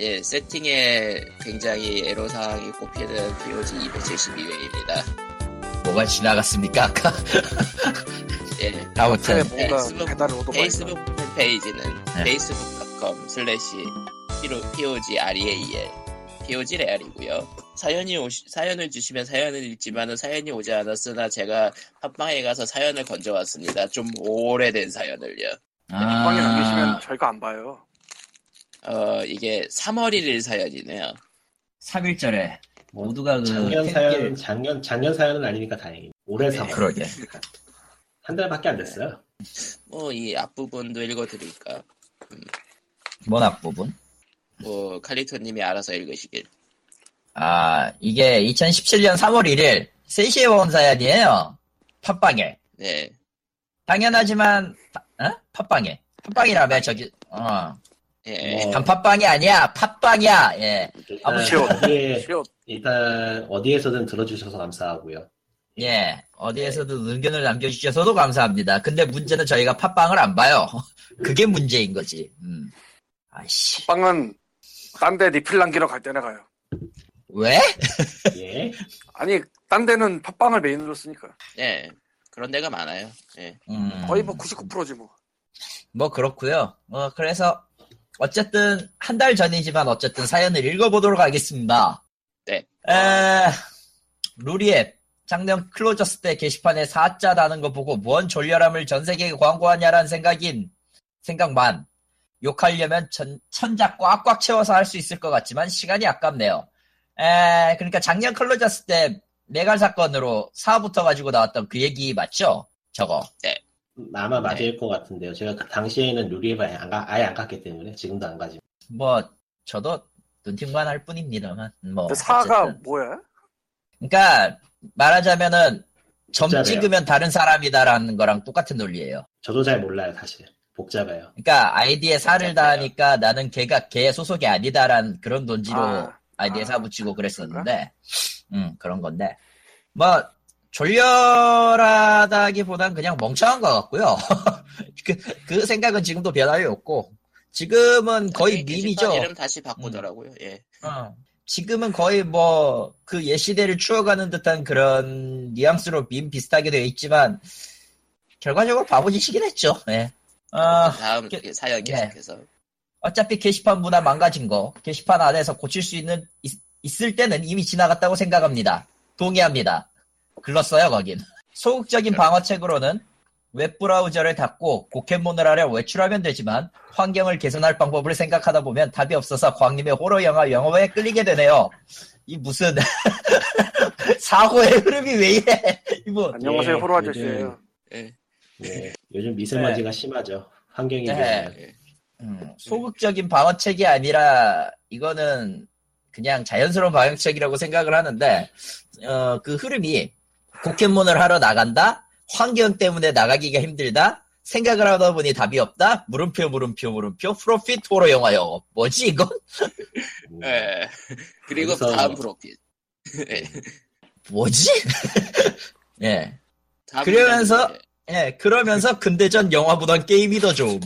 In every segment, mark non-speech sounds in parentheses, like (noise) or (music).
예, 세팅에 굉장히 애로사항이 꼽히는 POG 272회입니다. 뭐가 지나갔습니까 아까? (laughs) 예, (laughs) 아무튼 뭔가 페이스북, 배달 페이스북 팬페이지는 네. facebook.com 슬래시 POG REAL POG 레알이고요. 사연이 오시, 사연을 주시면 사연을 읽지만은 사연이 오지 않았으나 제가 팟빵에 가서 사연을 건져왔습니다. 좀 오래된 사연을요. 방에 아. 남기시면 저희가 안 봐요. 어, 이게 3월 1일 사연이네요. 3일절에 뭐 모두가 그 작년 사연 작년 작년 사연은 아니니까 다행이네. 올해 네, 3월 그러게. 한 달밖에 안 됐어요. 뭐, 이 앞부분도 읽어드릴까? 뭔 앞부분? 뭐, 칼리토님이 알아서 읽으시길. 아 이게 2017년 3월 1일 3시에 온 사연이에요 팟빵에 네. 당연하지만 어? 팟빵에 팟빵이라며 저기 어 예. 뭐, 단팥빵이 아니야 팟빵이야 예 일단 어디에 쉬어. 일단 어디에서든 들어주셔서 감사하고요. 예, 어디에서도 의견을 남겨주셔서도 감사합니다. 근데 문제는 저희가 팟빵을 안 봐요. (laughs) 그게 문제인 거지. 음. 아이씨. 빵은 딴 데 리필 남기러 갈 때나 가요. 왜? 예. (laughs) 아니 딴 데는 팟빵을 메인으로 쓰니까 예. 그런 데가 많아요. 예. 음, 거의 뭐 99%지 뭐. 뭐 그렇고요 어, 그래서 어쨌든 한 달 전이지만 어쨌든 사연을 읽어보도록 하겠습니다. 네. 에, 루리앱. 작년 클로저스 때 게시판에 사자 다는 거 보고 뭔 졸렬함을 전 세계에 광고하냐라는 생각인 생각만 욕하려면 천, 천자 꽉꽉 채워서 할 수 있을 것 같지만 시간이 아깝네요. 에, 그러니까 작년 클로저스 때 메갈 사건으로 사부터 가지고 나왔던 그 얘기 맞죠? 저거. 아마 맞을 것 같은데요. 제가 그 당시에는 아예 안, 가, 아예 안 갔기 때문에 지금도 안 가지. 뭐 저도 눈팅만 할 뿐입니다만 뭐 사가 어쨌든. 뭐야? 그러니까 말하자면은 점 복잡해요. 찍으면 다른 사람이다라는 거랑 똑같은 논리예요. 저도 잘 몰라요, 사실. 복잡해요. 그러니까 아이디에 살을 복잡해요. 다하니까 나는 걔가 걔 소속이 아니다라는 그런 논지로 아, 아, 이디에 아, 사 붙이고 그랬었는데, 음 그런 건데 뭐 졸렬하다기보단 그냥 멍청한 것 같고요. (laughs) 그, 그 생각은 지금도 변함이 없고 지금은 거의 아니, 게시판 밈이죠. 이름 다시 바꾸더라고요. 예. 어. 지금은 거의 뭐, 그 예시대를 추억하는 듯한 그런 뉘앙스로 밈 비슷하게 되어 있지만, 결과적으로 바보짓이긴 했죠, 예. 어, 다음 게- 사연 예. 계속해서. 어차피 게시판 문화 망가진 거, 게시판 안에서 고칠 수 있는, 있, 을 때는 이미 지나갔다고 생각합니다. 동의합니다. 글렀어요, 거긴. 소극적인 방어책으로는 웹브라우저를 닫고 포켓몬을 하려 외출하면 되지만 환경을 개선할 방법을 생각하다 보면 답이 없어서 광님의 호러 영화 영화에 끌리게 되네요. 이 무슨 (laughs) 사고의 흐름이 왜 이래? 이분. 안녕하세요 예, 호로 아저씨예요. 예. 네. 요즘 미세먼지가 심하죠. 환경이 네. 예. 음, 소극적인 방어책이 아니라 이거는 그냥 자연스러운 방어책이라고 생각을 하는데 어, 그 흐름이 포켓몬을 하러 나간다? 환경 때문에 나가기가 힘들다? 생각을 하다 보니 답이 없다? 물음표 물음표 물음표? 프로핏 호러 영화요 뭐지 이건? 음, (laughs) 예. 그리고 여기서- 다음 프로필. (laughs) 예. 뭐지? (laughs) 예. 그러면서- 예, 그러면서 근대전 영화보단 게임이 더 좋음.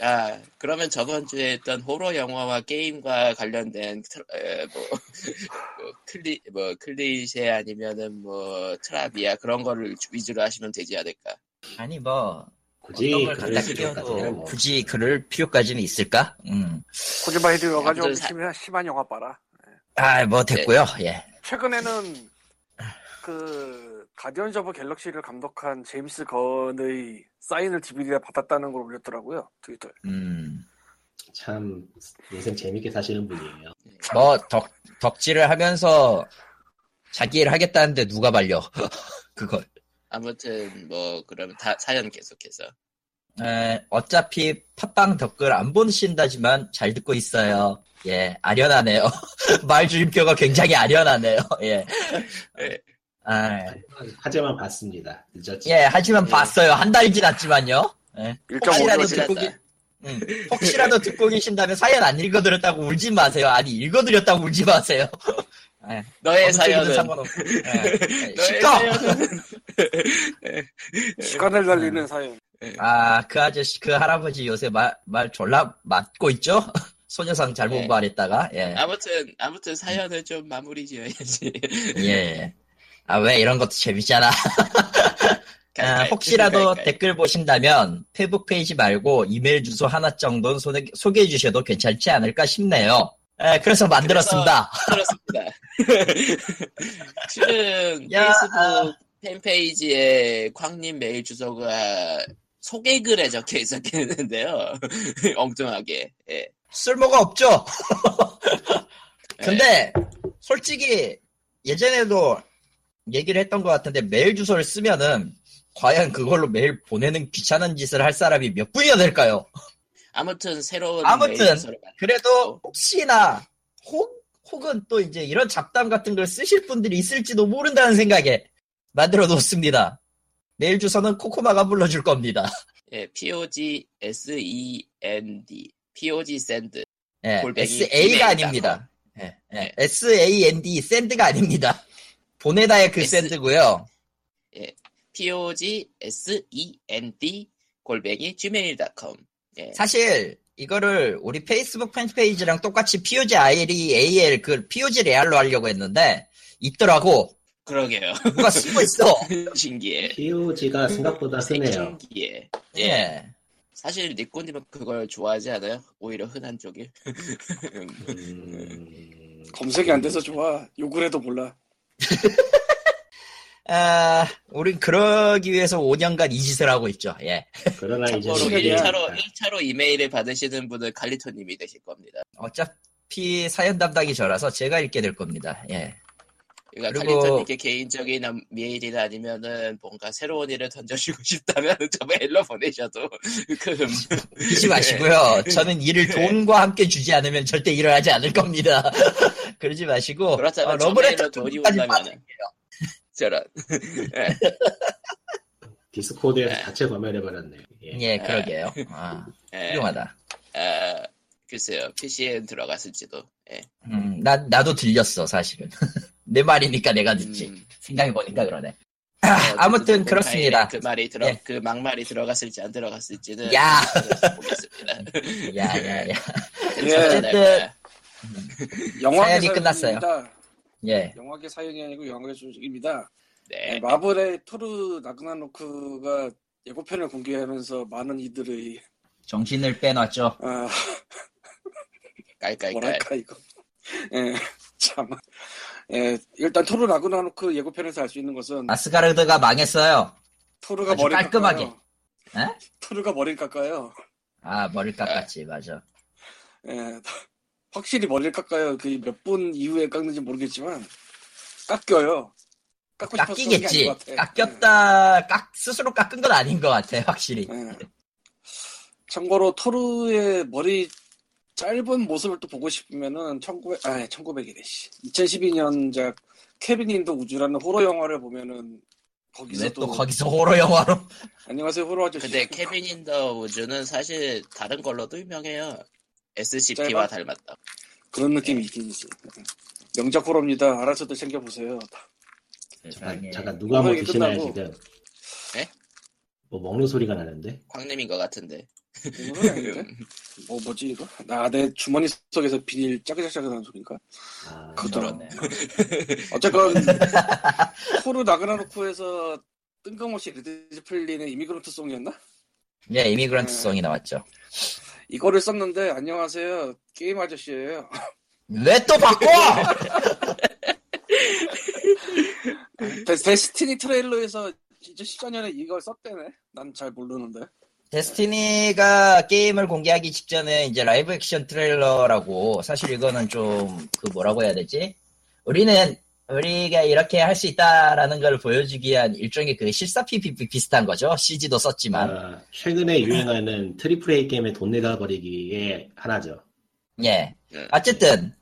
아, 그러면 저번 주에 했던 호러 영화와 게임과 관련된 트- 에, 뭐, 뭐 클리 뭐 클리셰 아니면은 뭐 trivia 그런 거를 위주로 하시면 되지 않을까? 아니 뭐 굳이 어떤 걸 그럴 끼워도 뭐. 굳이 그럴 필요까지는 있을까? 음. 코지마 히데오가지고 아무튼 사- 심한, 심한 영화 봐라. 아, 뭐 됐고요. 예. 최근에는 그 Guardians of Galaxy를 감독한 제임스 건의 사인을 DVD에 받았다는 걸 올렸더라고요 트위터에. 음. 참 인생 재밌게 사시는 분이에요. 뭐 덕, 덕질을 하면서 자기 일 하겠다는데 누가 말려? (laughs) 그걸. 아무튼 뭐 그러면 다 사연 계속해서 에, 어차피 팟빵 댓글 안 보신다지만 잘 듣고 있어요. 예, 아련하네요. (laughs) 말 줄임표가 굉장히 아련하네요. 예. (laughs) 예. 아, 하지만 봤습니다. 늦었지. 예, 하지만 예. 봤어요. 한 달 지났지만요. 예. 1.5로 혹시라도 지났다. 듣고, 계, 음, (laughs) 혹시라도 듣고 계신다면 사연 안 읽어드렸다고 울지 마세요. 아니, 읽어드렸다고 울지 마세요. 예, (laughs) 너의 사연은 상관없고. (laughs) 너의 시끄러! 사연은 시간을 달리는 사연. 아, 그 아저씨, 그 할아버지 요새 말, 말 졸라 맞고 있죠? 소녀상 잘못 네. 말했다가, 예. 아무튼 아무튼 사연을 좀 마무리 지어야지. 예. 아, 왜 이런 것도 재밌잖아. 아? 혹시라도? 댓글 보신다면, 페북 페이지 말고 이메일 주소 하나 정도는 소개, 소개해 주셔도 괜찮지 않을까 싶네요. 예, 그래서 만들었습니다. 그렇습니다. 실은 (laughs) 야, 페이스북 팬페이지에 광님 메일 주소가 소개글에 적혀 있었겠는데요. (laughs) 엉뚱하게. 예. 쓸모가 없죠? (laughs) 네. 근데, 솔직히, 예전에도 얘기를 했던 것 같은데, 메일 주소를 쓰면은, 과연 그걸로 메일 보내는 귀찮은 짓을 할 사람이 몇 분이나 될까요? 아무튼 새로운 아무튼, 그래도 혹시나 혹 혹은 또 이제 이런 잡담 같은 걸 쓰실 분들이 있을지도 모른다는 생각에 만들어 놓습니다. 메일 주소는 코코마가 불러줄 겁니다. 예, POG SEND POG send 예, SA가. 아닙니다. 예, 예, 네. SAND 샌드가 아닙니다. 보내다의 그 S- 샌드고요. POG SEND 골뱅이 gmail.com 예. 사실 이거를 우리 페이스북 팬페이지랑 똑같이 POG ILE AL 그 POG 레알로 하려고 했는데 있더라고. 그러게요. 누가 쓰고 있어. (laughs) 신기해. POG가 생각보다 쓰네요. 신기해. 예. 예. 사실 니꼬님은 그걸 좋아하지 않아요? 오히려 흔한 쪽이. (laughs) 음, 검색이 안 돼서 좋아. 욕을 해도 몰라. (laughs) 아, 우린 그러기 위해서 5년간 이 짓을 하고 있죠. 예. 그러나 이제 참고로 시간이야. 1차로, 1차로 이메일을 받으시는 분은 칼리토님이 되실 겁니다. 어차피 사연 담당이 저라서 제가 읽게 될 겁니다. 예. 그러니까 그리고- 칼리토님께 개인적인 음- 메일이나 아니면은 뭔가 새로운 일을 던져주고 (laughs) 싶다면 저 메일로 보내셔도 그 잊지 마시고요. (laughs) 저는 일을 돈과 함께 주지 않으면 절대 일을 하지 않을 겁니다. (laughs) 그러지 마시고. 그렇다면 어, 저 러브레터 돈이 까지 온다면은 저런 예. 디스코드에서 네. 자체 검열해버렸네요. 예. 예, 그러게요. 아, 예. 훌륭하다. 아, 글쎄요 PC엔 들어갔을지도 예. 음, 나, 나도 들렸어, 사실은. (laughs) 내 말이니까 내가 듣지. 음. 생각해보니까 그러네. 어, 아무튼 어쨌든 그렇습니다. 그 말이 들어 예. 그 막말이 들어갔을지 안 들어갔을지는 야. 보겠습니다. 야, 야, 야. (laughs) 예. 어쨌든, 영화계 사연이 끝났어요. 예. 영화계 사연이 아니고 영화계 소식입니다. 네. 네, 마블의 토르 나그나노크가 예고편을 공개하면서 많은 이들의 정신을 빼놨죠. 아, 깔깔깔. 뭐랄까 이거. 예, 참. 예, 일단 토르 나그나노크 예고편에서 알 수 있는 것은 아스가르드가 망했어요. 토르가 머리 깔끔하게. 깎아요. 에? 토르가 머리를 깎아요. 아, 머리 깎았지, 맞아. 예, 확실히 머리를 깎아요. 그 몇 분 이후에 깎는지 모르겠지만 깎여요. 깎고 깎이겠지. 것 같아. 깎였다, 깎, 스스로 깎은 건 아닌 것 같아, 확실히. 예. 예. 참고로 토르의 머리 짧은 모습을 또 보고 싶으면은 1900, 아, 1900이래, 씨. 2012년작 Cabin in the Woods라는 호러 영화를 보면은 거기서 왜 또, 또 거기서 호러 영화로? 안녕하세요 호러 아저씨. 근데 Cabin in the Woods는 사실 다른 걸로도 유명해요. SCP와 짧아? 닮았다. 그런 느낌이 있긴 있어. 명작 호러입니다. 알아서들 챙겨보세요. 잠깐, 잠깐 누가 뭐 드시나요 끝나고. 지금? 네? 뭐 먹는 소리가 나는데? 광님인 것 같은데. 뭐 (laughs) 뭐지 이거? 나 내 주머니 속에서 비닐 짜그작짜그하는 소리인가? 아, 그것도 그러네. 어쨌건 토르 라그나로크에서 뜬금없이 레드제플린의 Immigrant Song이었나? 예, Immigrant Song이 나왔죠. 이거를 썼는데 안녕하세요 게임 아저씨예요. 왜 또 바꿔? (laughs) 데, 데스티니 트레일러에서 2014년에 이걸 썼대네. 난 잘 모르는데. 데스티니가 게임을 공개하기 직전에 이제 live action 트레일러라고 사실 이거는 좀 그 뭐라고 해야 되지? 우리는 우리가 이렇게 할 수 있다라는 걸 보여주기 위한 일종의 그 실사 PPL 비슷한 거죠. CG도 썼지만. 아, 최근에 유행하는 triple A 게임에 돈 내다 버리기의 하나죠. 예. 음. 어쨌든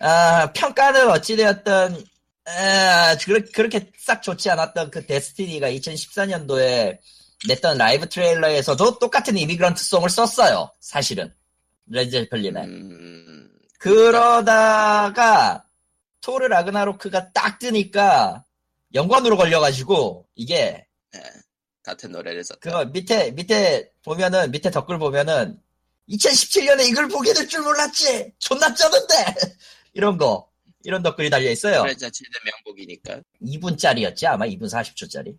아, 평가는 어찌되었던 아, 그렇- 그렇게 싹 좋지 않았던 그 데스티니가 2014년도에 냈던 라이브 트레일러에서도 똑같은 Immigrant Song을 썼어요. 사실은 레드제펠린에. 음, 그러다가 토르 라그나로크가 딱 뜨니까 연관으로 걸려가지고 이게 같은 노래를 썼다. 그거 밑에 밑에 보면은 밑에 댓글 보면은 2017년에 이걸 보게 될 줄 몰랐지 존나 쩌는데 (laughs) 이런 거 이런 댓글이 달려 있어요 노래 자체는 명곡이니까. 2분짜리였지 아마 2분 40초짜리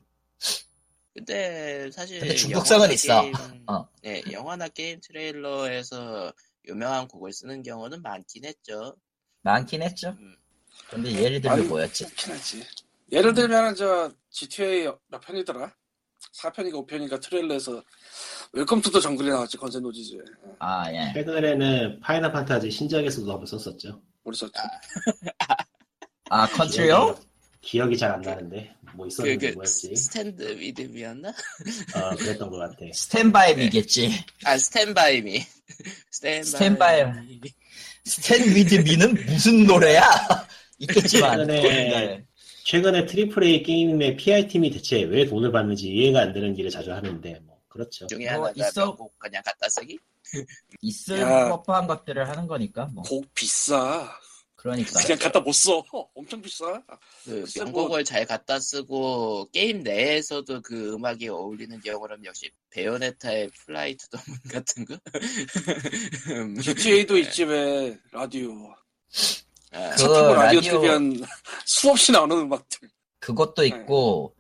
근데 사실 근데 중독성은 있어. 게임, 어. 네, 영화나 게임 트레일러에서 유명한 곡을 쓰는 경우는 많긴 했죠. 많긴 했죠 음. 근데 예를 들면 아니, 뭐였지 그렇긴 하지. 예를 들면 저 GTA 몇 편이더라? 4편인가 5편인가 트레일러에서 Welcome to the Jungle이 나왔지 Guns N' Roses 아 예 최근에는 파이널 판타지 신작에서도 한번 썼었죠. 우리 썼지. 아 컨트리요? 기억이 잘 안 나는데 뭐 그, 있었는지 그, 뭐였지? Stand with Me였나? 어, 그랬던 것 같아. Stand by Me겠지 아, Stand by Me. Stand by. Stand by. Stand with Me는 무슨 노래야? 있겠지만 최근에- 네. 최근에 triple A 게임의 PR 팀이 대체 왜 돈을 받는지 이해가 안 되는 일을 자주 하는데 뭐 그렇죠. 중에 뭐 하나가 있어? 명곡 그냥 갖다 쓰기? (laughs) 있을 야. 법한 것들을 하는 거니까 뭐 곡 비싸. 그러니까 그냥 갖다 못 써. (laughs) 엄청 비싸. 그 명곡을 잘 갖다 쓰고 게임 내에서도 그 음악이 어울리는 경우는 역시 베요네타의 Fly to the Moon 같은 거? (laughs) 음, GTA도 네. 있지 왜 라디오. 아, 그 라디오 라디오- 틀면 (laughs) 수없이 나오는 음악들. 그것도 있고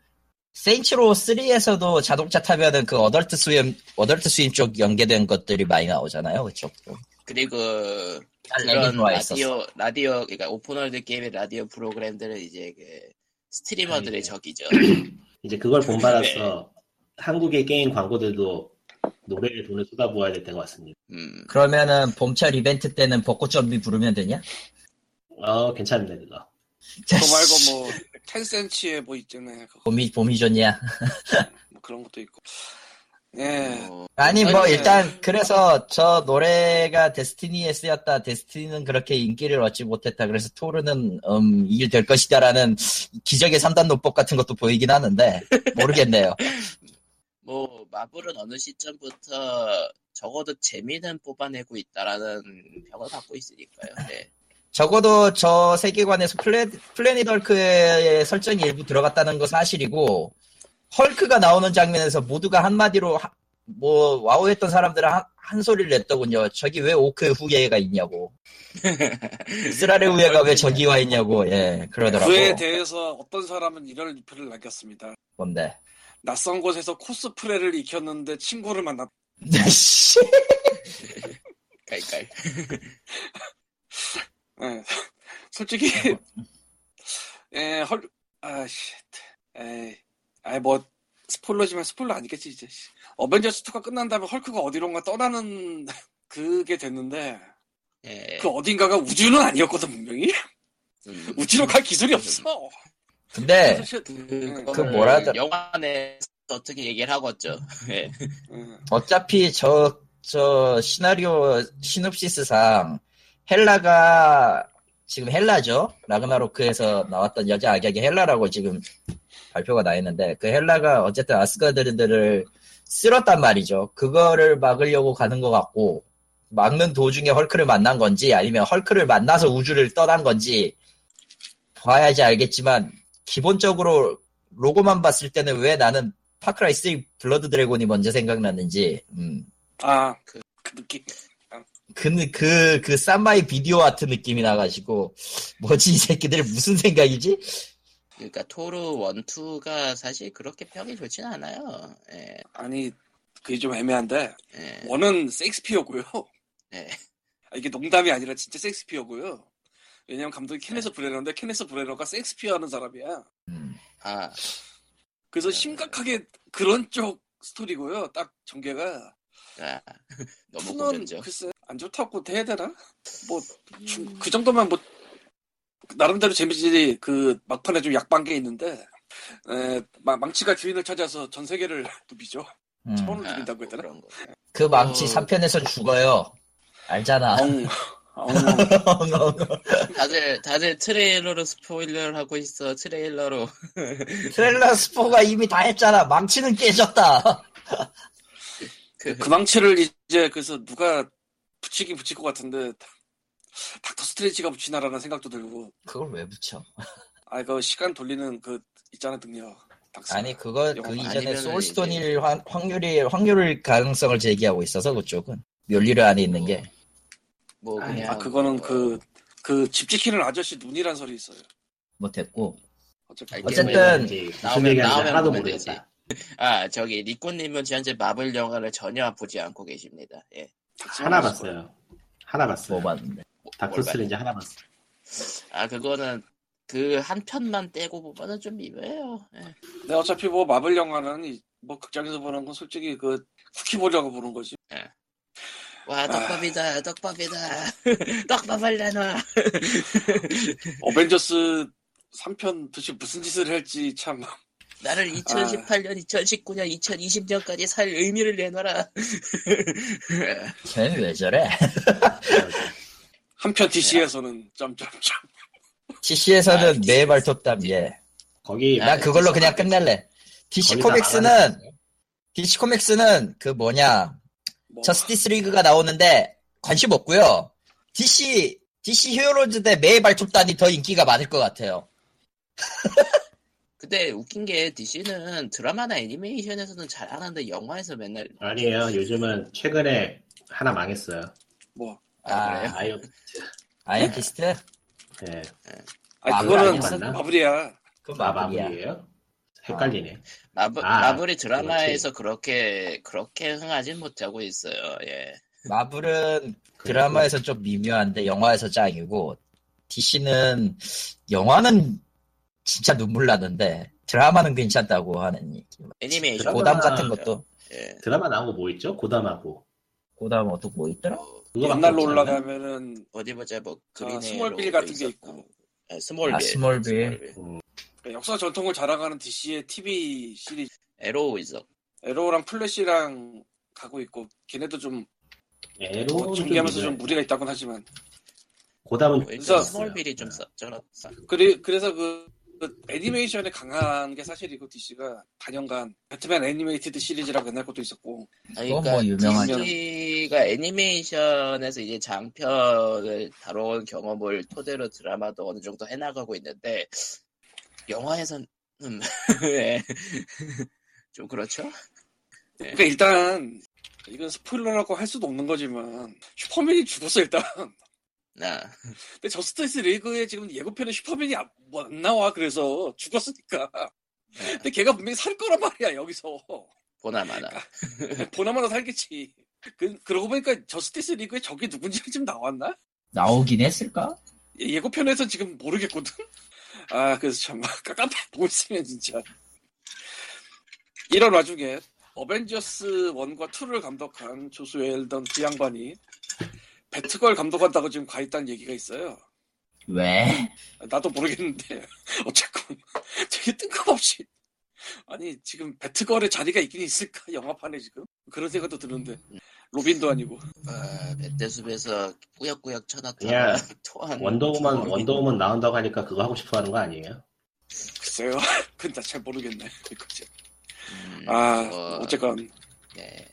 Saints Row 3에서도 자동차 타면은 그 Adult Swim Adult Swim 쪽 연계된 것들이 많이 나오잖아요 그쪽도 그리고 난 그런 렉이 좋아했었어 라디오 라디오 그러니까 open world 게임의 라디오 프로그램들은 이제 그 streamer들의. 적이죠. (clears throat) 이제 그걸 본받아서 한국의 게임 광고들도 노래에 돈을 쏟아부어야 될 때가 왔습니다. 음, 그러면은 봄철 이벤트 때는 벚꽃 좀비 부르면 되냐? 어 괜찮네 그거. 그거 말고 뭐 텐센치에 뭐 있잖아요. 그거 봄이 봄이 좋냐? 뭐 그런 것도 있고. 예. 뭐, 아니 뭐 아니, 일단 그래서 저 노래가 데스티니에 쓰였다. 데스티니는 그렇게 인기를 얻지 못했다. 그래서 토르는 음, 일될 것이다라는 기적의 3단 노법 같은 것도 보이긴 하는데 모르겠네요. (laughs) 뭐 마블은 어느 시점부터 적어도 재미는 뽑아내고 있다라는 평을 받고 있으니까요. 네. 적어도 저 세계관에서 플래, 플래닛 헐크의 설정이 일부 들어갔다는 거 사실이고 헐크가 나오는 장면에서 모두가 한마디로 하- 뭐 와우했던 사람들은 한, 한 소리를 냈더군요. 저기 왜 오크의 후예가 있냐고. (laughs) 이스라엘 후예가 왜 저기 와 있냐고. 예, 그러더라고. 그에 대해서 어떤 사람은 이런 리플을 남겼습니다. 뭔데? 낯선 곳에서 코스프레를 익혔는데 친구를 만났. (laughs) 씨. (laughs) 깔깔. 예. (laughs) 솔직히 예, 헐 아씨. 에이. 아이 뭐 스포일러지만 스포일러 아니겠지 이제. 씨. 어벤져스 2가 끝난 다음에 헐크가 어디론가 떠나는 (laughs) 그게 됐는데 예. 그 어딘가가 우주는 아니었거든 분명히. 음. 우주로 갈 기술이 없어. 근데 그, 그 뭐라 하더- 영화 내에서 어떻게 얘기를. (laughs) 예. 예. 어차피 저, 저 시나리오 시놉시스상 헬라가 지금 헬라죠? 라그나로크에서 나왔던 여자 악역이 헬라라고 지금 발표가 나 있는데 그 헬라가 어쨌든 아스가드들을 쓸었단 말이죠. 그거를 막으려고 가는 것 같고 막는 도중에 헐크를 만난 건지 아니면 헐크를 만나서 우주를 떠난 건지 봐야지 알겠지만 기본적으로 로고만 봤을 때는 왜 나는 Far Cry 3 Blood Dragon이 먼저 생각났는지 음. 아, 그, 그 느낌. 그, 그, 그, 쌈마이 비디오 아트 느낌이 나가지고, 뭐지, 이 새끼들 무슨 생각이지? 그러니까 토르 1, 2가 사실 그렇게 평이 좋진 않아요. 예. 아니, 그게 좀 애매한데, 예. 원은 섹스피어고요. 네. 아, 이게 농담이 아니라 진짜 섹스피어고요. 왜냐면 감독이 케네스 브레너인데, 케네스 브레너가 섹스피어 하는 사람이야. 음. 아, 그래서 심각하게 그런 쪽 스토리고요. 딱 전개가. 아, 너무 고전죠. 글쎄, 안 좋다고 해야 되나? 뭐, 중- 그 정도면 뭐, 나름대로 재미지, 그, 막판에 좀 약반 게 있는데, 에, 마- 망치가 주인을 찾아서 전 세계를 (laughs) 누비죠. 음. 처음을 아, 누빈다고 뭐 했더라. 그런 거. 그 망치 어. 3편에서 죽어요. 알잖아. (laughs) 엉, 엉. 다들, 다들 트레일러로 스포일러를 하고 있어. 트레일러로. 트레일러 스포가 이미 다 했잖아. 망치는 깨졌다. 그, 그 망치를 이제 그래서 누가 붙이긴 붙일 것 같은데 닥터 스트레이지가 붙이나라는 생각도 들고 그걸 왜 붙여? 아 이거 시간 돌리는 그 있잖아 능력 닥스. 아니 그거 그 이전에 소울스톤일 확- 확률이 확률 가능성을 제기하고 있어서 그쪽은 멸리르 안에 있는 게뭐 아니, 그냥 아 그거는 뭐, 그그집 지키는 아저씨 눈이란 소리 있어요. 못했고 어쨌든 알겠- 어쨌든 무슨 나오면- 나오면 하나도. 모르겠다. 아 저기 리코님은 현재 마블 영화를 전혀 보지 않고 계십니다. 예. 닥스 하나. 봤어요. 하나 봤어요. 뭐 봤는데 다크 뭘 스트레인지 하나 봤어요. 아 그거는 그 한 편만 떼고 보면은 좀 미묘해요. 예. 근데 어차피 뭐 마블 영화는 이- 뭐 극장에서 보는 건 솔직히 그 후키 보려고 보는 거지. 와 떡밥이다 떡밥이다 (laughs) 떡밥을 내놔. 어벤져스 3편 도대체 무슨 짓을 할지 참 나를 2018년, 2019년, 2020년까지 살 의미를 내놔라. 쟤는 왜 저래? (laughs) 한편 DC에서는 점점점 TC에서는 아, 매 발톱담 예. 거기 난 그걸로 그냥 끝낼래. DC 코믹스는 DC 코믹스는 그 뭐냐 뭐 Justice League가 나오는데 관심 없고요. DC DC Heroes 대 매의 발톱단이 더 인기가 많을 것 같아요. (laughs) 근데 웃긴 게 DC는 드라마나 애니메이션에서는 잘 하는데 영화에서 맨날 아니에요. 요즘은 최근에 하나 망했어요. 뭐 아? 아이언 아이언 피스트? 예. 아니 마블 그거는? 마블이야. 그아 마블이야. 마블이에요? 헷갈리네. 마블, 아, 마블이 드라마에서 그렇게 그렇게 흥하진 못하고 있어요. 예. 마블은 드라마에서 좀 미묘한데 영화에서 짱이고 DC는 영화는 진짜 눈물 나는데 드라마는 괜찮다고 하는 얘기. 애니메이션 고담 드라마- 같은 것도 예. 드라마 나온 거 뭐 있죠? 고담하고. 고담 어또 뭐 있더라? 뭐, 그거밖에 옛날로? 올라가면은 어디 보자 뭐 아, 그린 스몰빌 같은 게. 있고. 예, 스몰빌. 아, 스몰빌. 그러니까 역사 전통을 자랑하는 DC의 TV 시리즈 Arrow 있어. Arrow랑 플래시랑 가고 있고 걔네도 좀 Arrow 뭐 중계하면서 좀 무리가 있다곤 하지만 고담은 뭐 그래서- 스몰빌이 좀 써, 쩔었어. 그래, 그래서 그, 그 애니메이션에 강한 게 사실이고 DC가 단연간 배트맨 Animated Series라고 옛날 것도 있었고 그건 뭐 유명하죠. DC가 애니메이션에서 이제 장편을 다뤄온 경험을 토대로 드라마도 어느 정도 해나가고 있는데 영화에서는 예. (laughs) 좀 그렇죠? 그러니까 일단 이건 스포일러라고 할 수도 없는 거지만 슈퍼맨이 죽었어 일단 나 근데 저스티스 리그에 지금 예고편에 슈퍼맨이 안, 뭐 안 나와 그래서 죽었으니까 근데 걔가 분명히 살 거란 말이야 여기서 보나마나 보나마나 살겠지 그, 그러고 보니까 저스티스 리그에 적이 누군지 지금 나왔나? 나오긴 했을까? 예- 예고편에서 지금 모르겠거든? 아, 그래서 참, 깜빡 보고 있으면 진짜. 이런 와중에, 어벤져스 1과 2를 감독한 조수 웰던 그 양반이, 배트걸 감독한다고 지금 가 있다는 얘기가 있어요. 왜? 나도 모르겠는데, (laughs) 어쨌건, (laughs) 되게 뜬금없이. 아니, 지금 배트걸의 자리가 있긴 있을까? (laughs) 영화판에 지금? 그런 생각도 드는데. 로빈도 아니고. 아, 뱃대숲에서 꾸역꾸역 쳐놨다가 그냥 토한 원더우먼 토한- 원더우먼 나온다고 하니까 그거 하고 싶어 하는 거 아니에요? 글쎄요. 근데 잘 모르겠네. 그거지. 음, 아, 뭐, 어쨌건. 예.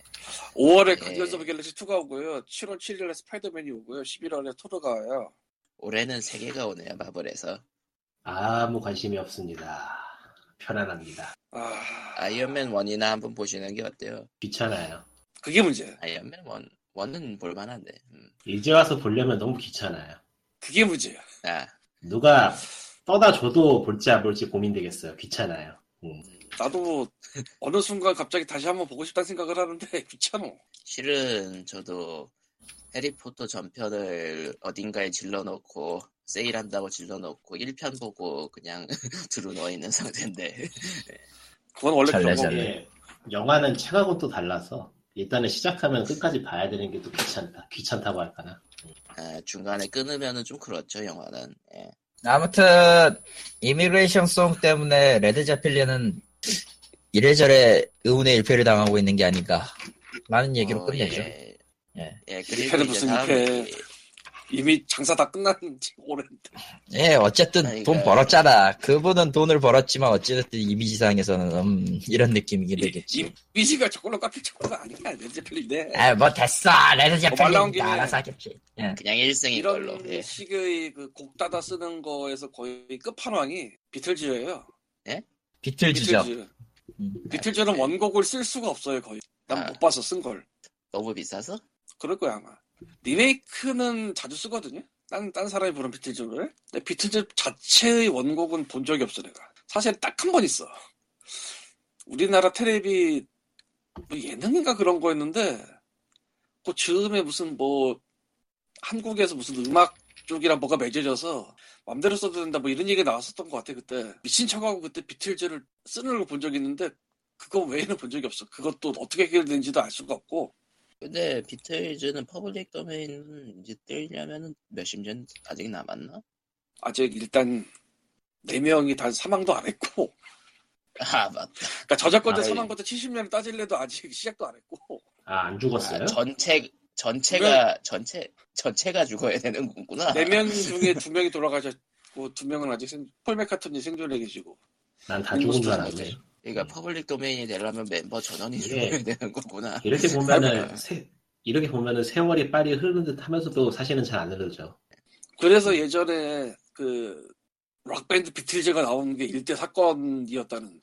5월에 예. Guardians of Galaxy 2가 오고요. 7월 7일에 스파이더맨이 오고요. 11월에 토르가 와요. 올해는 세 개가 오네요 마블에서 아무 관심이 없습니다. 편안합니다. 아, 아이언맨 1이나 한번 보시는 게 어때요? 귀찮아요. 그게 문제야. 아이언맨 1 1은 볼만한데 음. 이제 와서 보려면 너무 귀찮아요. 그게 문제야. 아, 누가 떠다 줘도 볼지 안 볼지 고민되겠어요. 귀찮아요. 음. 나도 어느 순간 갑자기 다시 한번 보고 싶다는 생각을 하는데 (laughs) 귀찮아. 실은 저도 해리포터 전편을 어딘가에 질러놓고 세일한다고 질러놓고 1편 보고 그냥 들어 넣어 있는 상태인데 그건 원래 그런. 거고. 영화는 책하고 또 달라서 일단은 시작하면 끝까지 봐야 되는 게 또 귀찮다. 귀찮다고 할까나. 아, 중간에 끊으면은 좀 그렇죠 영화는 예. 아무튼 Immigration Song 때문에 레드 제플린은 이래저래 의문의 일패를 당하고 있는 게 아닌가 라는 얘기로 어, 끝내죠. 예. 예. 예, 일패는 그리고 무슨 일패. 이미 장사 다 끝났는지 오랜데. 예, 어쨌든 아니, 돈 그- 벌었잖아. 그분은 돈을 벌었지만 어찌됐든 이미지상에서는 음, 이런 느낌이긴 되겠지. 이미지가 저걸로 깎일 정도가 아니야. 렌즈 필인데. 아, 뭐 됐어. 레드 제필린 김에 알아서 하겠지. 예. 그냥 1승인 걸로 이런 예. 식의 그곡 따다 쓰는 거에서 거의 끝판왕이 비틀즈예요. 비틀즈죠. 비틀즈. 음. 비틀즈는 원곡을 쓸 수가 없어요 거의. 난 아. 못 봐서 쓴 걸. 너무 비싸서? 그럴 거야 아마. 리메이크는 자주 쓰거든요. 딴, 딴 사람이 부른 비틀즈를. 근데 비틀즈 자체의 원곡은 본 적이 없어 내가. 사실 딱 한 번 있어. 우리나라 테레비 뭐 예능인가 그런 거였는데 그 즈음에 무슨 뭐 한국에서 무슨 음악 쪽이랑 뭐가 맺어져서 맘대로 써도 된다 뭐 이런 얘기 나왔었던 것 같아 그때 미친 척하고 그때 비틀즈를 쓰는 걸 본 적이 있는데 그거 외에는 본 적이 없어 그것도 어떻게 해결되는지도 알 수가 없고 근데 비틀즈는 public domain 이제 뜨려면은 몇십 년 아직 남았나? 아직 일단 네 명이 다 사망도 안 했고 (laughs) 아 맞다. 그러니까 저작권자 아, 예. 사망부터 70년 따질래도 아직 시작도 안 했고 아, 안 죽었어요? 아, 전체 전체가 전체 전체가 죽어야 되는 거구나. 네 명 중에 두 명이 돌아가셨고 두 명은 아직 생, 폴 맥카트니 생존해 계시고 난 다 죽은 줄 알았네. 그러니까 public domain이 되려면 멤버 전원이 예. 죽어야 되는 거구나. 이렇게 보면은, 아이고야. 세, 이렇게 보면은 세월이 빨리 흐르는 듯 하면서도 사실은 잘 안 흐르죠. 그래서 예전에 그 락밴드 비틀즈가 나온 게 일대 사건이었다는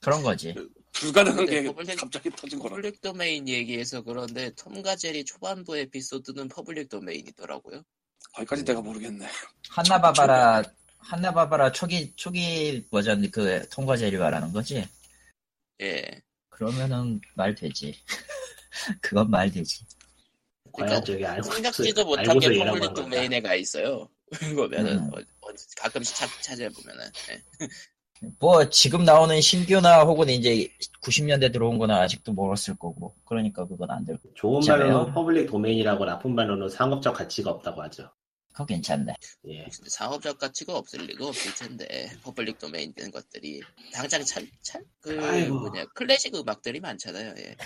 그런 거지. 불가능한 근데 게 public- 갑자기 터진 거라 public domain 얘기해서 그런데 톰과 제리 초반부 에피소드는 public domain이더라고요. 거기까지 내가 모르겠네 한나바바라 한나바바라 초기 초기 버전 그 톰과 제리 말하는 거지. 예. 그러면은 말 되지. (laughs) 그건 말 되지. 과연 저기 알고 생각지도 못하게 이런 public? domain에 가 있어요. (laughs) 보면은 음. 어, 어, 가끔씩 찾, 찾아보면은 예. 뭐 지금 나오는 신규나 혹은 이제 90년대 들어온 거는 아직도 멀었을 거고. 그러니까 그건 안 될. 거. 좋은. 말로는 public domain이라고 나쁜 말로는 상업적 가치가 없다고 하죠. 그거 괜찮네. 예. 근데 상업적 가치가 없을 리가 없을 텐데 public domain 된 것들이 당장 아이고. 뭐냐 클래식 음악들이 많잖아요. 예.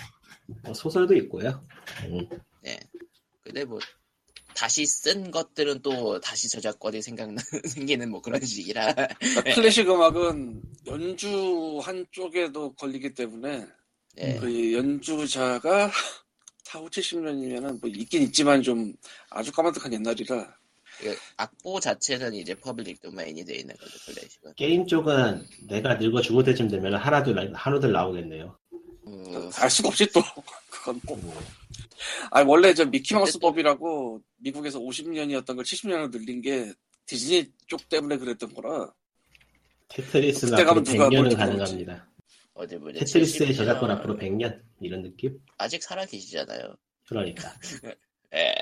뭐 소설도 있고요. 음, 근데 뭐 다시 쓴 것들은 또 다시 저작권이 생각나 (laughs) 생기는 뭐 그런 식이라 그러니까 클래식 음악은 연주한 쪽에도 걸리기 때문에 예. 그 연주자가 4, 5, 70년이면은 뭐 있긴 있지만 좀 아주 까마득한 옛날이라 그 악보 자체는 이제 public domain이 돼 있는 거죠 클래식은. 게임 쪽은 내가 늙어 죽을 때쯤 되면 하나둘 하나둘 나오겠네요. 어, 알 수가 없지 또 그건 꼭 음, 아니 원래 저 미키마우스 법이라고 미국에서 50년이었던 걸 70년으로 늘린 게 디즈니 쪽 때문에 그랬던 거라 테트리스는 그때 가면 앞으로 누가 100년은 뭘 가능합니다. 어디 보자. 테트리스의 70년 저작권 앞으로 100년 이런 느낌? 아직 살아 계시잖아요. 그러니까 (laughs) 예.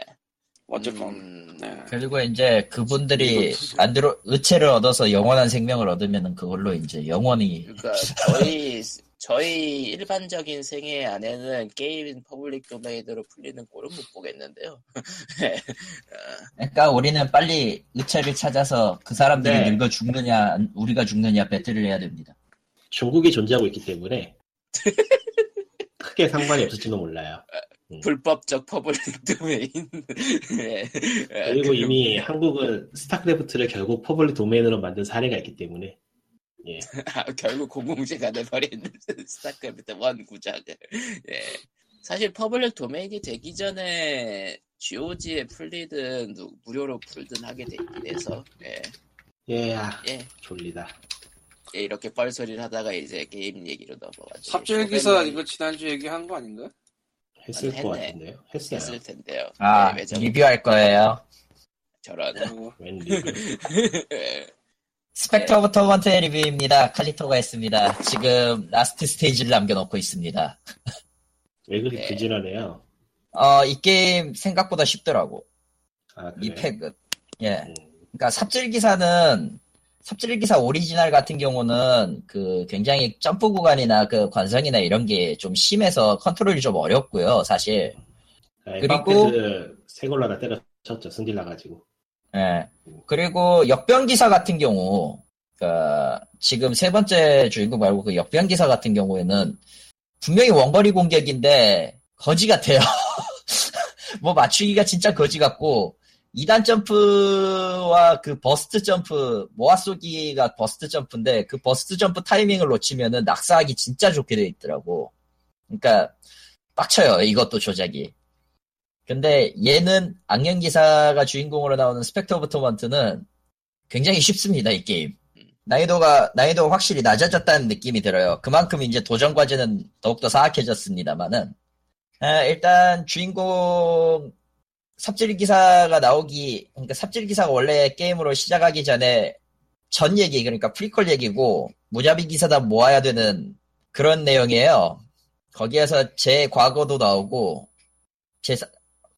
어쨌건 음, 네. 그리고 이제 그분들이 안드로이드 의체를 얻어서 영원한 생명을 얻으면은 그걸로 이제 영원히 그러니까 저희 저희 일반적인 생애 안에는 게임 public domain으로 풀리는 꼴은 못 보겠는데요. (laughs) 그러니까 우리는 빨리 의체를 찾아서 그 사람들이 네. 늙어 죽느냐 우리가 죽느냐 배틀을 해야 됩니다. 중국이 존재하고 있기 때문에 크게 상관이 없을지도 몰라요. 불법적 public domain. 예. (laughs) 예, 그리고 그- 이미 한국은 스타크래프트를 결국 public domain으로 만든 사례가 있기 때문에 (laughs) 아, 결국 공공재가 돼버린 (laughs) 스타크래프트 one 구작을. 예. 사실 public domain이 되기 전에 GOG에 풀리든 누- 무료로 풀든 하게 돼 있긴 해서 예. 예야 예. 졸리다. 예, 이렇게 뻘소리를 하다가 이제 게임 얘기로 넘어가죠. 삽질 기사 이거 지난주 얘기한 거 아닌가? 했을 것. 같은데요. 했어요. 했을 텐데요. 아 예, 왜죠? 리뷰할 거예요. 저런. 뭐, 웬 리뷰. (laughs) 예. Specter of Torment의 리뷰입니다. 칼리토가 했습니다. 지금 last stage를 남겨놓고 있습니다. (laughs) 왜 그렇게 네. 부지런해요? 어, 이 게임 생각보다 쉽더라고. 아, 이 그래? 팩은. 예. 음, 그러니까 삽질 기사는 삽질 기사 오리지널 같은 경우는 그 굉장히 점프 구간이나 그 관성이나 이런 게 좀 심해서 컨트롤이 좀 어렵고요, 사실. 아니, 그리고- 새 걸로 하나 때려쳤죠. 승질 나가지고. 예. 그리고 역병 기사 같은 경우, 그 지금 세 번째 주인공 말고 그 역병 기사 같은 경우에는 분명히 원거리 공격인데 거지 같아요. (laughs) 뭐 맞추기가 진짜 거지 같고 2단 점프와 그 burst 점프 모아 쏘기가 burst 점프인데 그 burst 점프 타이밍을 놓치면은 낙사하기 진짜 좋게 돼 있더라고. 그러니까 빡쳐요. 이것도 조작이. 근데 얘는 악령 기사가 주인공으로 나오는 Specter of Torment는 굉장히 쉽습니다. 이 게임. 난이도가 난이도가 확실히 낮아졌다는 느낌이 들어요. 그만큼 이제 도전 과제는 더욱더 사악해졌습니다만은 아, 일단 주인공 삽질 기사가 나오기 그러니까 삽질 기사가 원래 게임으로 시작하기 전에 전 얘기 그러니까 프리퀄 얘기고 무자비 기사다 모아야 되는 그런 내용이에요. 거기에서 제 과거도 나오고 제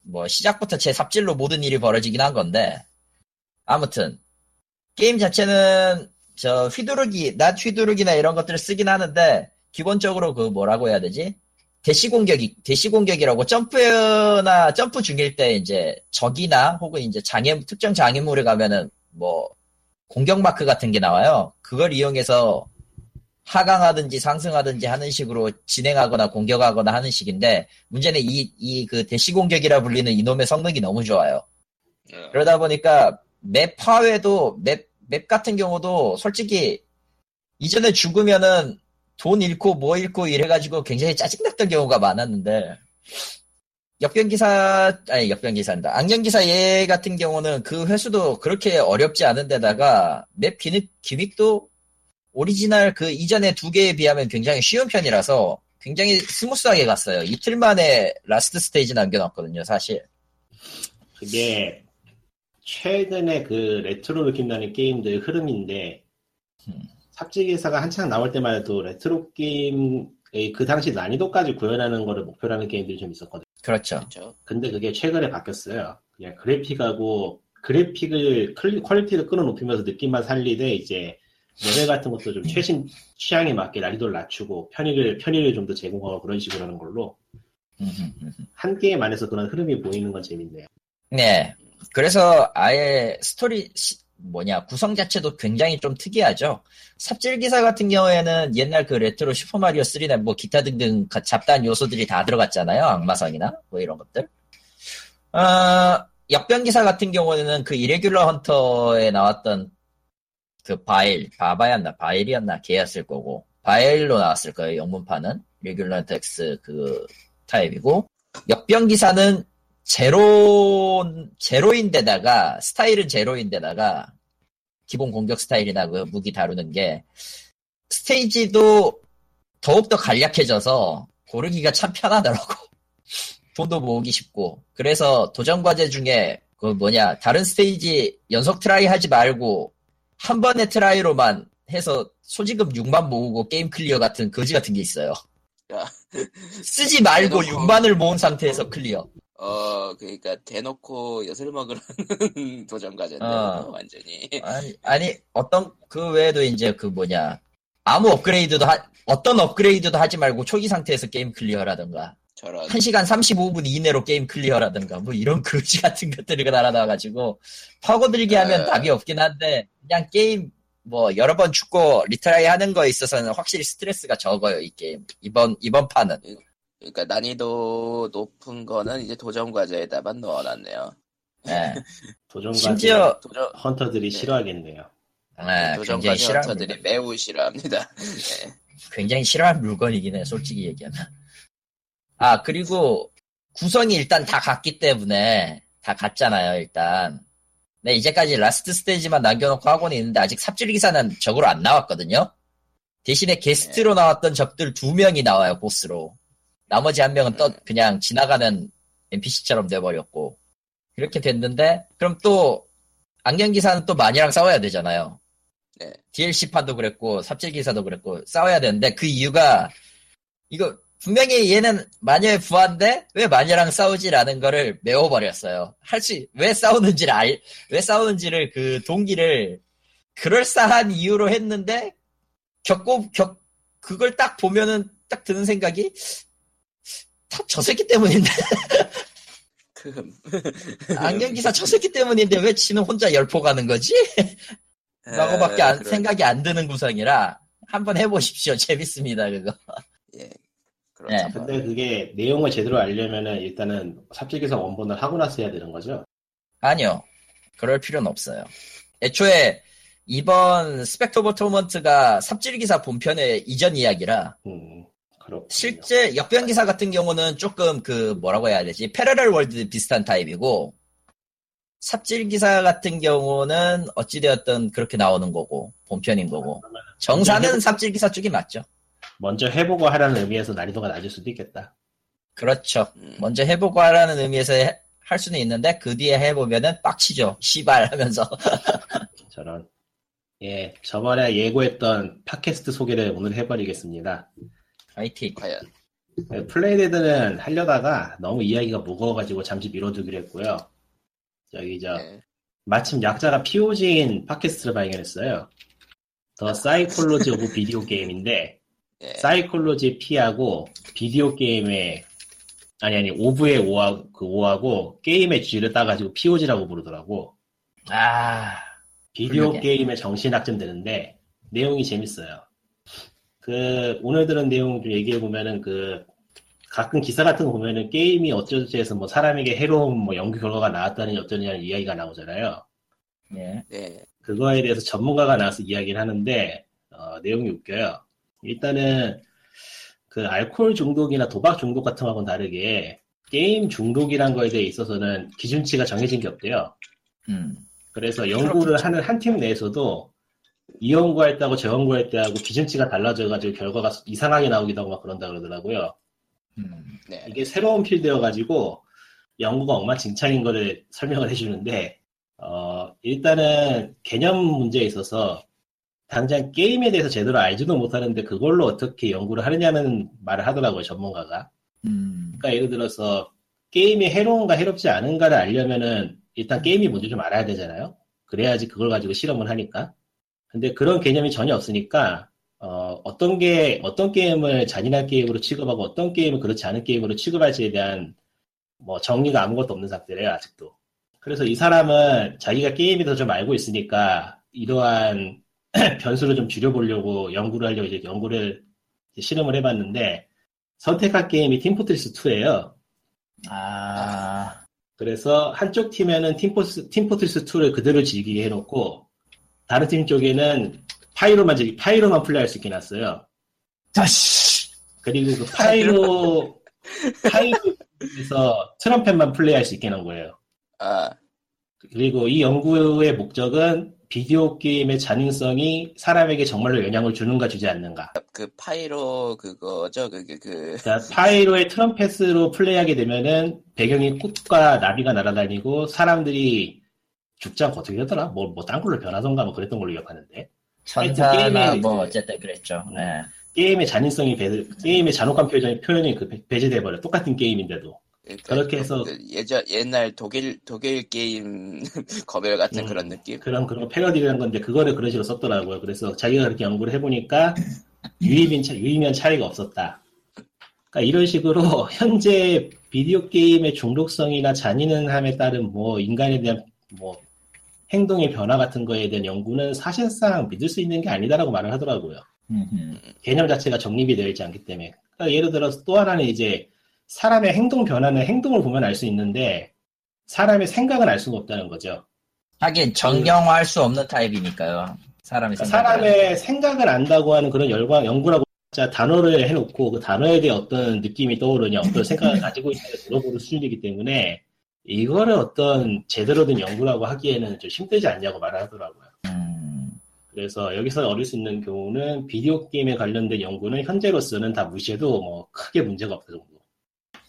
뭐 시작부터 제 삽질로 모든 일이 벌어지긴 한 건데 아무튼 게임 자체는 저 휘두르기 낫 휘두르기나 이런 것들을 쓰긴 하는데 기본적으로 그 뭐라고 해야 되지 대시 공격이 대시 공격이라고 점프나 점프 중일 때 이제 적이나 혹은 이제 장애 특정 장애물에 가면은 뭐 공격 마크 같은 게 나와요. 그걸 이용해서 하강하든지 상승하든지 하는 식으로 진행하거나 공격하거나 하는 식인데 문제는 이 이 그 대시 공격이라 불리는 이놈의 성능이 너무 좋아요. 어, 그러다 보니까 맵 파괴도 맵, 맵 같은 경우도 솔직히 이전에 죽으면은 돈 잃고 뭐 잃고 이래가지고 굉장히 짜증났던 경우가 많았는데 역병기사 아니 역병기사입니다. 악령기사 얘 같은 경우는 그 회수도 그렇게 어렵지 않은 데다가 맵 gimmick, gimmick도 오리지널 그 이전에 두 개에 비하면 굉장히 쉬운 편이라서 굉장히 smooth하게 갔어요. 이틀 만에 last stage 남겨놨거든요, 사실. 그게 최근에 그 레트로 느낌 나는 게임들 흐름인데 음. 삽질기사가 한창 나올 때만 해도 레트로 게임의 그 당시 난이도까지 구현하는 거를 목표로 하는 게임들이 좀 있었거든요. 그렇죠. 그렇죠. 근데 그게 최근에 바뀌었어요. 그냥 그래픽하고 그래픽을 퀄리티를 끌어높이면서 느낌만 살리되 이제 레벨 같은 것도 좀 최신 취향에 맞게 난이도를 낮추고 편의를 편의를 좀 더 제공하고 그런 식으로 하는 걸로. 한 게임 안에서 그런 흐름이 보이는 건 재밌네요. 네. 그래서 아예 스토리, 시- 뭐냐, 구성 자체도 굉장히 좀 특이하죠. 삽질 기사 같은 경우에는 옛날 그 레트로 슈퍼 마리오 3나 뭐 기타 등등 가- 잡다한 요소들이 다 들어갔잖아요. 악마성이나 뭐 이런 것들. 어, 역병 기사 같은 경우에는 그 Irregular Hunter에 나왔던 그 바일, 바바였나, 바일이었나, 걔였을 거고, 바일로 나왔을 거예요, 영문판은. Hunter X 그 타입이고, 악령 기사는 제로, 제로인데다가, 스타일은 제로인데다가, 기본 공격 스타일이나 그 무기 다루는 게, 스테이지도 더욱더 간략해져서, 고르기가 참 편하더라고. (laughs) 돈도 모으기 쉽고. 그래서 도전 과제 중에, 그 뭐냐, 다른 스테이지 연속 try 하지 말고, 한 번의 try로만 해서 소지금 6만 모으고 게임 clear 같은 거지 같은 게 있어요. 야. 쓰지 말고 대놓고. 6만을 모은 상태에서 clear. 어, 그러니까 대놓고 엿을 먹으라는 (laughs) 도전 과제인데 어. 완전히. 아니, 아니, 어떤, 그 외에도 이제 그 뭐냐. 아무 업그레이드도 하, 어떤 업그레이드도 하지 말고 초기 상태에서 게임 clear라든가. 저런. 1시간 35분 이내로 게임 clear라든가. 뭐 이런 (laughs) 거지 같은 것들이 늘어나가지고. 파고들게 하면 에. 답이 없긴 한데, 그냥 게임, 뭐, 여러 번 죽고 retry 하는 거에 있어서는 확실히 스트레스가 적어요, 이 게임. 이번, 이번 판은. 그러니까 난이도 높은 거는 이제 도전 과제에다만 넣어놨네요. (laughs) 예. 도전 과제 심지어, 도전 hunter들이 네. 싫어하겠네요. 예, 도전 굉장히 과제 hunter들이 매우 싫어합니다. (laughs) 네. 굉장히 싫어하는 물건이긴 해, 솔직히 얘기하면. 아, 그리고 구성이 일단 다 같기 때문에, 다 같잖아요, 일단. 네, 이제까지 last stage만 남겨놓고 하고는 있는데, 아직 삽질 기사는 적으로 안 나왔거든요? 대신에 게스트로 나왔던 적들 두 명이 나와요, 보스로. 나머지 한 명은 떠, 그냥 지나가는 NPC처럼 돼버렸고. 그렇게 됐는데, 그럼 또, 악령 기사는 또 마녀랑 싸워야 되잖아요. 네. DLC판도 그랬고, 삽질 기사도 그랬고, 싸워야 되는데, 그 이유가, 이거, 분명히 얘는 마녀의 부하인데, 왜 마녀랑 싸우지라는 거를 메워버렸어요. 할 수, 왜 싸우는지를 알, 왜 싸우는지를 그 동기를, 그럴싸한 이유로 했는데, 겪고, 겪, 그걸 딱 보면은 딱 드는 생각이, 다 저 새끼 때문인데, 그 안경기사 저 새끼 때문인데 왜 지는 혼자 열포 가는 거지? 라고밖에 안- 그런- 생각이 안 드는 구성이라 한번 해보십시오. 재밌습니다, 그거. 예. 그렇다. 네. 근데 그게 내용을 제대로 알려면은 일단은 삽질기사 원본을 하고 나서 해야 되는 거죠. 아니요. 그럴 필요는 없어요. 애초에 이번 Specter of Torment가 삽질기사 본편의 이전 이야기라 음, 그렇군요. 실제 역병기사 같은 경우는 조금 그 뭐라고 해야 되지? parallel world 비슷한 타입이고 삽질 기사 같은 경우는 어찌되었든 그렇게 나오는 거고 본편인 거고 정사는 삽질 기사 쪽이 맞죠. 먼저 해보고 하라는 의미에서 난이도가 낮을 수도 있겠다. 그렇죠. 음, 먼저 해보고 하라는 의미에서 해- 할 수는 있는데 그 뒤에 해보면은 빡치죠. (laughs) 시발 하면서 (laughs) 저런. 예, 저번에 예고했던 팟캐스트 소개를 오늘 해버리겠습니다. 화이팅. 과연 네, Playdead는 하려다가 너무 이야기가 무거워가지고 잠시 미뤄두기로 했고요. 저기 저 네. 마침 약자가 POG인 팟캐스트를 발견했어요. The Psychology of Video Game인데 예. 사이콜로지 P하고 비디오 게임의 아니 아니 오브의 오하고 그 오하고 게임의 G를 따가지고 POG라고 부르더라고. 아 비디오. 게임의 정신학점 되는데 내용이 재밌어요. 그 오늘 들은 내용 좀 얘기해 보면은 그 가끔 기사 같은 거 보면은 게임이 어쩌지 해서 뭐 사람에게 해로운 뭐 연구 결과가 나왔다는 어쩌냐는 이야기가 나오잖아요. 예. 네. 그거에 대해서 전문가가 나와서 이야기를 하는데 어, 내용이 웃겨요. 일단은 그 알코올 중독이나 도박 중독 같은 거하고는 다르게 게임 중독이란 거에 대해 있어서는 기준치가 정해진 게 없대요. 음. 그래서 연구를 하는 한 팀 내에서도 이 연구할 때하고 저 연구할 때하고 기준치가 달라져가지고 결과가 이상하게 나오기도 하고 막 그런다 그러더라고요. 음. 네. 이게 새로운 필드여가지고 연구가 엉망진창인 거를 설명을 해주는데 어, 일단은 개념 문제에 있어서 당장 게임에 대해서 제대로 알지도 못하는데 그걸로 어떻게 연구를 하느냐는 말을 하더라고요 전문가가. 음. 그러니까 예를 들어서 게임이 해로운가 해롭지 않은가를 알려면은 일단 게임이 뭔지 좀 알아야 되잖아요. 그래야지 그걸 가지고 실험을 하니까. 근데 그런 개념이 전혀 없으니까 어, 어떤 게 어떤 게임을 잔인한 게임으로 취급하고 어떤 게임을 그렇지 않은 게임으로 취급할지에 대한 뭐 정리가 아무것도 없는 상태래요 아직도. 그래서 이 사람은 자기가 게임에 대해서 좀 알고 있으니까 이러한 (clears throat) 변수를 좀 줄여보려고 연구를 하려고 이제 연구를 이제 실험을 해봤는데 선택한 게임이 Team Fortress 2예요. 아. 그래서 한쪽 팀에는 팀포스, Team Fortress 2를 그대로 즐기게 해놓고 다른 팀 쪽에는 Pyro만 즐기, Pyro만 플레이할 수 있게 놨어요. 다시. 그리고 그 Pyro (laughs) Pyro에서 트럼펫만 플레이할 수 있게 놓은 거예요. 아, 그리고 이 연구의 목적은 비디오 게임의 잔인성이 사람에게 정말로 영향을 주는가 주지 않는가. 그 Pyro 그거죠. 그, 그, 그, 그러니까 Pyro의 트럼펫으로 플레이하게 되면은 배경이 꽃과 나비가 날아다니고 사람들이 죽지 않고 어떻게 되더라? 뭐, 뭐, 땅굴로 변하던가 뭐 그랬던 걸로 기억하는데. 천사나 게임에 뭐 어쨌든 그랬죠. 네. 게임의 잔인성이 배, 게임의 잔혹한 표현이, 표현이 그 배- 배제돼 버려. 똑같은 게임인데도. 그러니까 그렇게 해서- 그 예전 옛날 독일 독일 게임 (laughs) 검열 같은 음. 그런 느낌. 그런, 그런 패러디라는 건데, 그거를 그런 식으로 썼더라고요. 그래서 자기가 그렇게 연구를 해보니까 유의미한, 차, 유의미한 차이가 없었다. 그러니까 이런 식으로 (laughs) 현재 비디오 게임의 중독성이나 잔인함에 따른 뭐 인간에 대한 뭐 행동의 변화 같은 거에 대한 연구는 사실상 믿을 수 있는 게 아니다라고 말을 하더라고요. 음흠. 개념 자체가 정립이 되어 있지 않기 때문에. 그러니까 예를 들어서 또 하나는 이제 사람의 행동 변화는 행동을 보면 알 수 있는데 사람의 생각은 알 수가 없다는 거죠. 하긴 정형화할 수 없는 타입이니까요. 사람이 그러니까 생각을 사람의 생각을 안다고 하는 그런 열광, 연구라고 진짜 단어를 해놓고 그 단어에 대해 어떤 느낌이 떠오르냐, 어떤 생각을 가지고 있냐를 물어보는 수준이기 때문에 이거를 어떤 제대로 된 연구라고 하기에는 좀 힘들지 않냐고 말을 하더라고요. 음, 그래서 여기서 얻을 수 있는 경우는 비디오 게임에 관련된 연구는 현재로서는 다 무시해도 뭐 크게 문제가 없다 정도.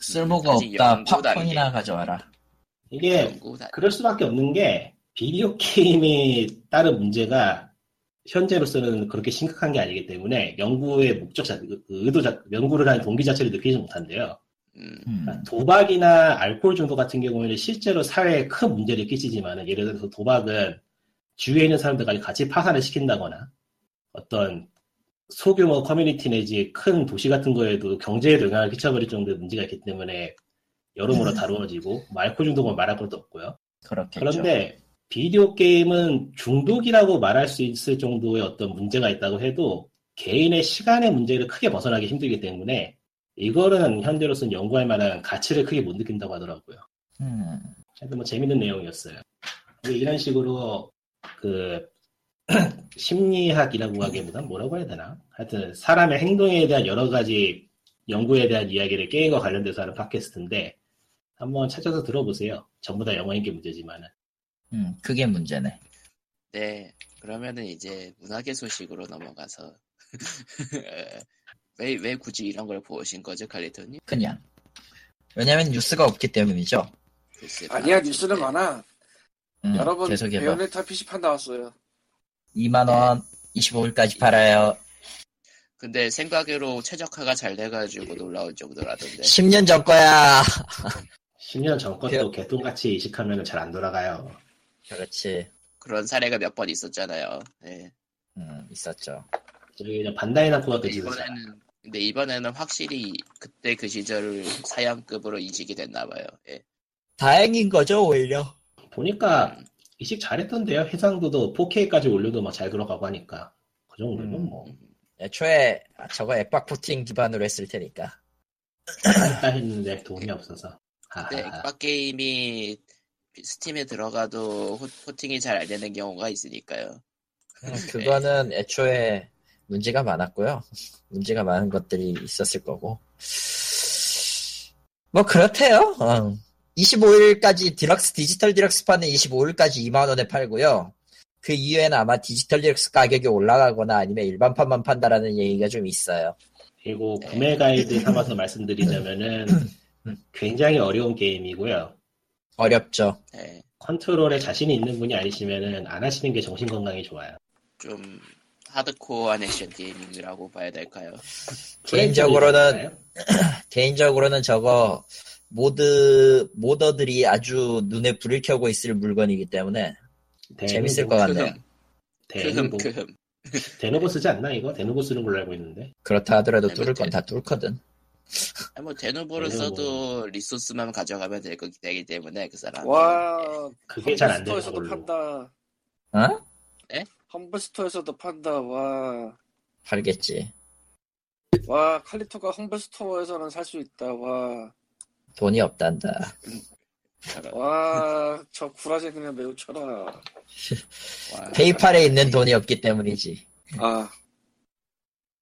쓸모가 없다. 팝콘이나 가져와라. 이게 그럴 수밖에 없는 게 비디오 게임에 따른 문제가 현재로서는 그렇게 심각한 게 아니기 때문에 연구의 목적 자, 그 의도 자, 연구를 하는 동기 자체를 느끼지 못한대요. 음, 음, 그러니까 도박이나 알코올 중독 같은 경우에는 실제로 사회에 큰 문제를 끼치지만 예를 들어서 도박은 주위에 있는 사람들까지 같이 파산을 시킨다거나 어떤 소규모 커뮤니티 내지 큰 도시 같은 거에도 경제에도 영향을 끼쳐버릴 정도의 문제가 있기 때문에 여러모로 다루어지고 뭐 알코올 중독은 말할 것도 없고요. 그렇겠죠. 그런데 비디오 게임은 중독이라고 말할 수 있을 정도의 어떤 문제가 있다고 해도 개인의 시간의 문제를 크게 벗어나기 힘들기 때문에 이거는 현재로서는 연구할 만한 가치를 크게 못 느낀다고 하더라고요. 음, 하여튼 뭐 재밌는 내용이었어요. 이런 식으로 그 (clears throat) 심리학이라고 하기보단 뭐라고 해야 되나? 하여튼 사람의 행동에 대한 여러 가지 연구에 대한 이야기를 게임과 관련돼서 하는 팟캐스트인데 한번 찾아서 들어보세요. 전부 다 영어인 게 문제지만은 음, 그게 문제네. 네, 그러면은 이제 문학의 소식으로 넘어가서 (laughs) 왜, 왜 굳이 이런 걸 보신 거죠, 칼리토님? 그냥. 왜냐면 뉴스가 없기 때문이죠. 글쎄, 아니야 뉴스는 많아. 음, 여러분 계속해봐. 베요네타 PC판 나왔어요. 2만원, 25일까지 팔아요. 근데 생각외로 최적화가 잘 돼가지고 놀라운 정도라던데. 10년 전 거야. 10년 전 것도 개똥같이 이식하면 잘 안 돌아가요. 그렇지. 그런 사례가 몇 번 있었잖아요. 네. 음, 있었죠. 저기 저 반다이 남코가 그 이번에는 근데 이번에는 확실히 그때 그 시절을 사양급으로 이식이 됐나 봐요. 예. 다행인 거죠, 오히려. 보니까 음, 이식 잘했던데요. 해상도도 4K까지 올려도 막 잘 들어가고 하니까 그 정도면 음. 뭐 애초에 저거 앱박 포팅 기반으로 했을 테니까. 했다 했는데 돈이 없어서. 근데 하하하. 액박 게임이 Steam에 들어가도 포, porting이 잘 안 되는 경우가 있으니까요. 음, 그거는 애초에 문제가 많았고요. 문제가 많은 것들이 있었을 거고. 뭐 그렇대요. 25일까지 디럭스 디지털 디럭스판은 25일까지 2만 원에 팔고요. 그 이후에는 아마 디지털 디럭스 가격이 올라가거나 아니면 일반판만 판다라는 얘기가 좀 있어요. 그리고 네. 구매 가이드 삼아서 말씀드리자면은 굉장히 어려운 게임이고요. 어렵죠. 예. 컨트롤에 자신이 있는 분이 아니시면은 안 하시는 게 정신 건강에 좋아요. 좀 하드코어한 액션 게임이라고 봐야 될까요? 개인적으로는 (clears throat) 개인적으로는 저거 모드 모더들이 아주 눈에 불을 켜고 있을 물건이기 때문에 재밌을 것 같네요. 데누보, 크흠. 데누보 쓰지 않나 이거? 데누보 쓰는 걸로 알고 있는데. 그렇다 하더라도 네, 뚫을 건 네. 다 뚫거든. 뭐 데누보를 데누보. 써도 리소스만 가져가면 될 거기 되기 때문에 그 사람. 와 그게 잘 안 되는 걸로. 판다. 어? 험블스토어에서도 판다. 와. 팔겠지. 와 칼리토가 험블스토어에서는 살 수 있다. 와. 돈이 없단다. 와, 저 구라쟁이는 매우 쳐라. 와, (laughs) PayPal에 있는 돈이 없기 때문이지. 아,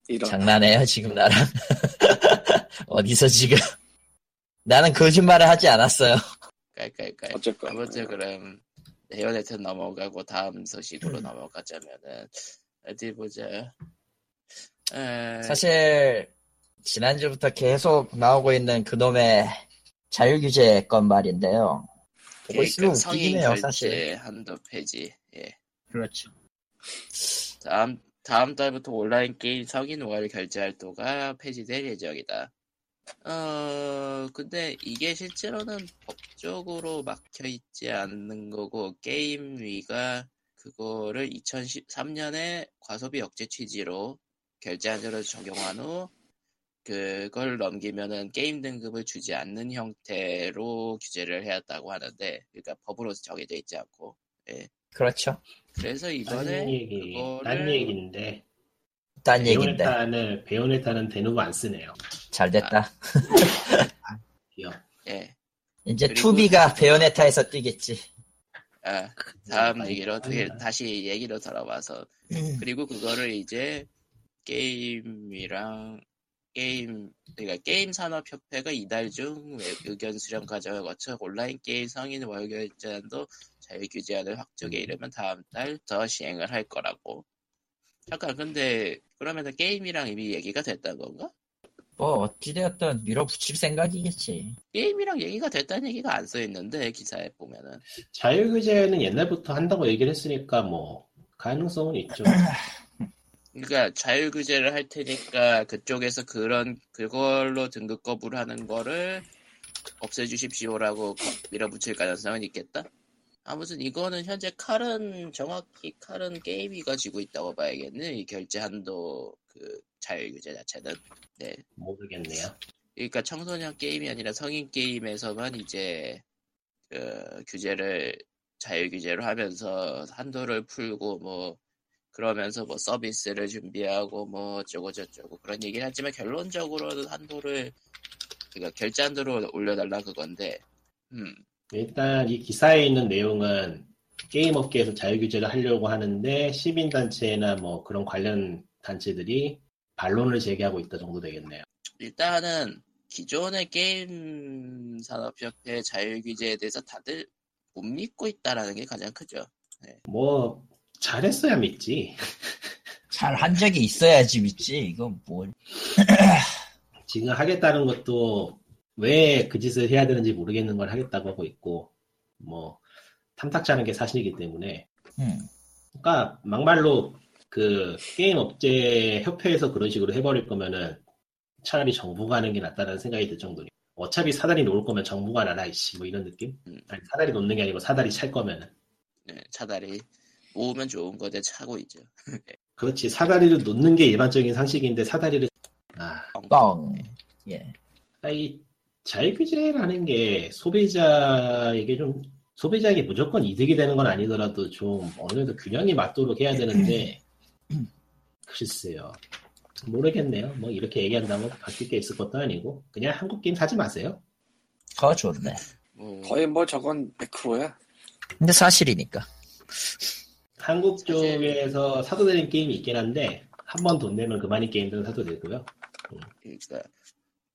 이런. 장난해요 지금 나랑. (laughs) 어디서 지금? 나는 거짓말을 하지 않았어요. 깔깔깔. 어쨌건. 아무튼 그럼 Bayonetta 넘어가고 다음 소식으로 넘어가자면은 어디 보자. 에, 사실 지난주부터 계속 나오고 있는 그놈의 자율 규제 건 말인데요. 보고 있으면 성인 웃기네요 결제 사실. 한도 폐지. 예. 그렇죠. 다음 다음 달부터 온라인 게임 성인 월 결제 할 도가 폐지될 예정이다. 어 근데 이게 실제로는 법적으로 막혀 있지 않는 거고 게임위가 그거를 2013년에 과소비 억제 취지로 결제 한도를 적용한 후 그걸 넘기면은 게임 등급을 주지 않는 형태로 규제를 해왔다고 하는데 그러니까 법으로 정해져 있지 않고 그렇죠. 그래서 딴 이번에 얘기, 그거를- 딴 얘기인데. 딴 얘긴데 베요네타는 베요네타는 데누보 안 쓰네요. 잘 됐다. 이어. 예. 이제 그리고- 투비가 베요네타에서 뛰겠지. 아, 다음 많이 얘기로 어떻게 빠르다. 다시 얘기로 돌아와서 그리고 그거를 이제 게임위랑 게임 그러니까 게임 산업 협회가 이달 중 의견 수렴 과정을 거쳐 온라인 게임 성인 월 결제 한도 자율 규제안을 확정해 이르면 다음 달부터 시행을 할 거라고. 잠깐 근데 그러면은 게임위랑 이미 얘기가 됐다는 건가? 뭐 어찌되었든 밀어붙일 생각이겠지. 게임위랑 얘기가 됐다는 얘기가 안 써 있는데 기사에 보면은 자율규제는 옛날부터 한다고 얘기를 했으니까 뭐 가능성은 있죠. (laughs) 그러니까 자율 규제를 할 테니까 그쪽에서 그런 그걸로 등급 거부를 하는 거를 없애주십시오라고 거- 밀어붙일 가능성은 있겠다. 아무튼 이거는 현재 칼은 정확히 칼은 게임이 가지고 있다고 봐야겠네. 이 결제 한도 그 자율 규제 자체는. 네. 모르겠네요. 그러니까 청소년 게임이 아니라 성인 게임에서만 이제 그 규제를 자율 규제로 하면서 한도를 풀고 뭐 그러면서 뭐 서비스를 준비하고 뭐 어쩌고 저쩌고 그런 얘기를 하지만 결론적으로는 한도를 그러니까 결제 한도를 올려달라 그건데 음 일단 이 기사에 있는 내용은 게임 업계에서 자율규제를 하려고 하는데 시민 단체나 뭐 그런 관련 단체들이 반론을 제기하고 있다 정도 되겠네요. 일단은 기존의 게임 산업협회 자율 규제에 대해서 다들 못 믿고 있다라는 게 가장 크죠. 뭐 잘했어야 믿지. 잘 한 적이 있어야지 믿지. 이건 뭘. (clears throat) 지금 하겠다는 것도 왜 그 짓을 해야 되는지 모르겠는 걸 하겠다고 하고 있고 뭐 탐탁지 않은 게 사실이기 때문에 음. 그러니까 막말로 그 게임 업체 협회에서 그런 식으로 해버릴 거면은 차라리 정부가 하는 게 낫다는 생각이 들 정도니 어차피 사다리 놓을 거면 정부가 나라 이씨 뭐 이런 느낌? 음. 아니 사다리 놓는 게 아니고 사다리 찰 거면은 네, 차다리 모으면 좋은 거대 차고 있죠. (laughs) 그렇지 사다리를 놓는 게 일반적인 상식인데 사다리를 아 뻥. 예. 아, 이 자유규제라는 게 소비자에게 좀 소비자에게 무조건 이득이 되는 건 아니더라도 좀 어느 정도 균형이 맞도록 해야 되는데 (clears throat) 글쎄요 모르겠네요 뭐 이렇게 얘기한다고 바뀔 게 있을 것도 아니고 그냥 한국 게임 사지 마세요 더 좋네. 뭐 거의 뭐 저건 매크로야. 근데 사실이니까. 한국 쪽에서 사도 되는 게임이 있긴 한데 한 번 돈 내면 그만인 게임들은 사도 되고요 그러니까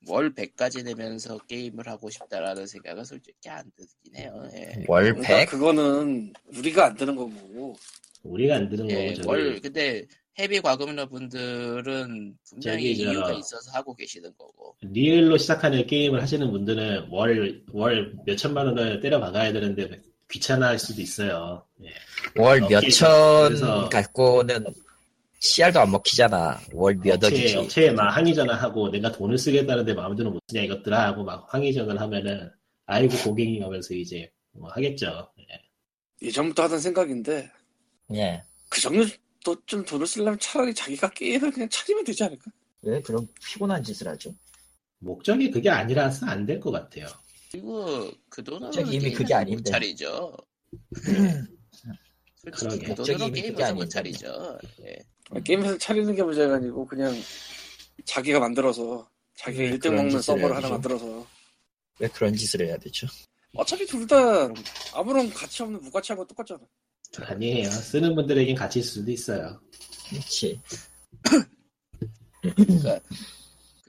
월 100까지 내면서 게임을 하고 싶다라는 생각은 솔직히 안 들긴 해요. 예. 월 그러니까 100? 그거는 우리가 안 드는 거고. 우리가 안 드는 예, 거고 저기 월 근데 헤비 과금러 분들은 분명히 이유가 있어서 하고 계시는 거고. 리얼로 시작하는 게임을 하시는 분들은 월, 월 몇천만 원을 때려 박아야 되는데 귀찮아할 수도 있어요. 예. 월 어, 몇천 갖고는 씨알도 안 먹히잖아. 월 몇 억이지. 업체에 막 항의 전화 하고 내가 돈을 쓰겠다는데 마음대로 못 쓰냐 이것들아 하고 막 항의 전화를 하면은 아이고 고객이 하면서 이제 뭐 하겠죠. 예. 예전부터 하던 생각인데 예. 그 정도 좀 돈을 쓰려면 차라리 자기가 게임을 그냥 차리면 되지 않을까? 왜 그런 피곤한 짓을 하죠? 목적이 그게 아니라서 안 될 것 같아요. 그리고 그 돈으로 이미 게임을 그게 못 아닌데. 차리죠. 솔직히 그러게. 그 목적이 돈으로 그게 못. 차리죠. 예. 게임에서 차리는 게 문제가 아니고 그냥 자기가 만들어서 자기가 음, 1등 그런 먹는 서버를. 하나 만들어서 왜 그런 짓을 해야 되죠? 어차피 둘 다 아무런 가치 없는 무가치하고 똑같잖아. 아니에요. 쓰는 분들에겐 가치일 수도 있어요. 그렇지.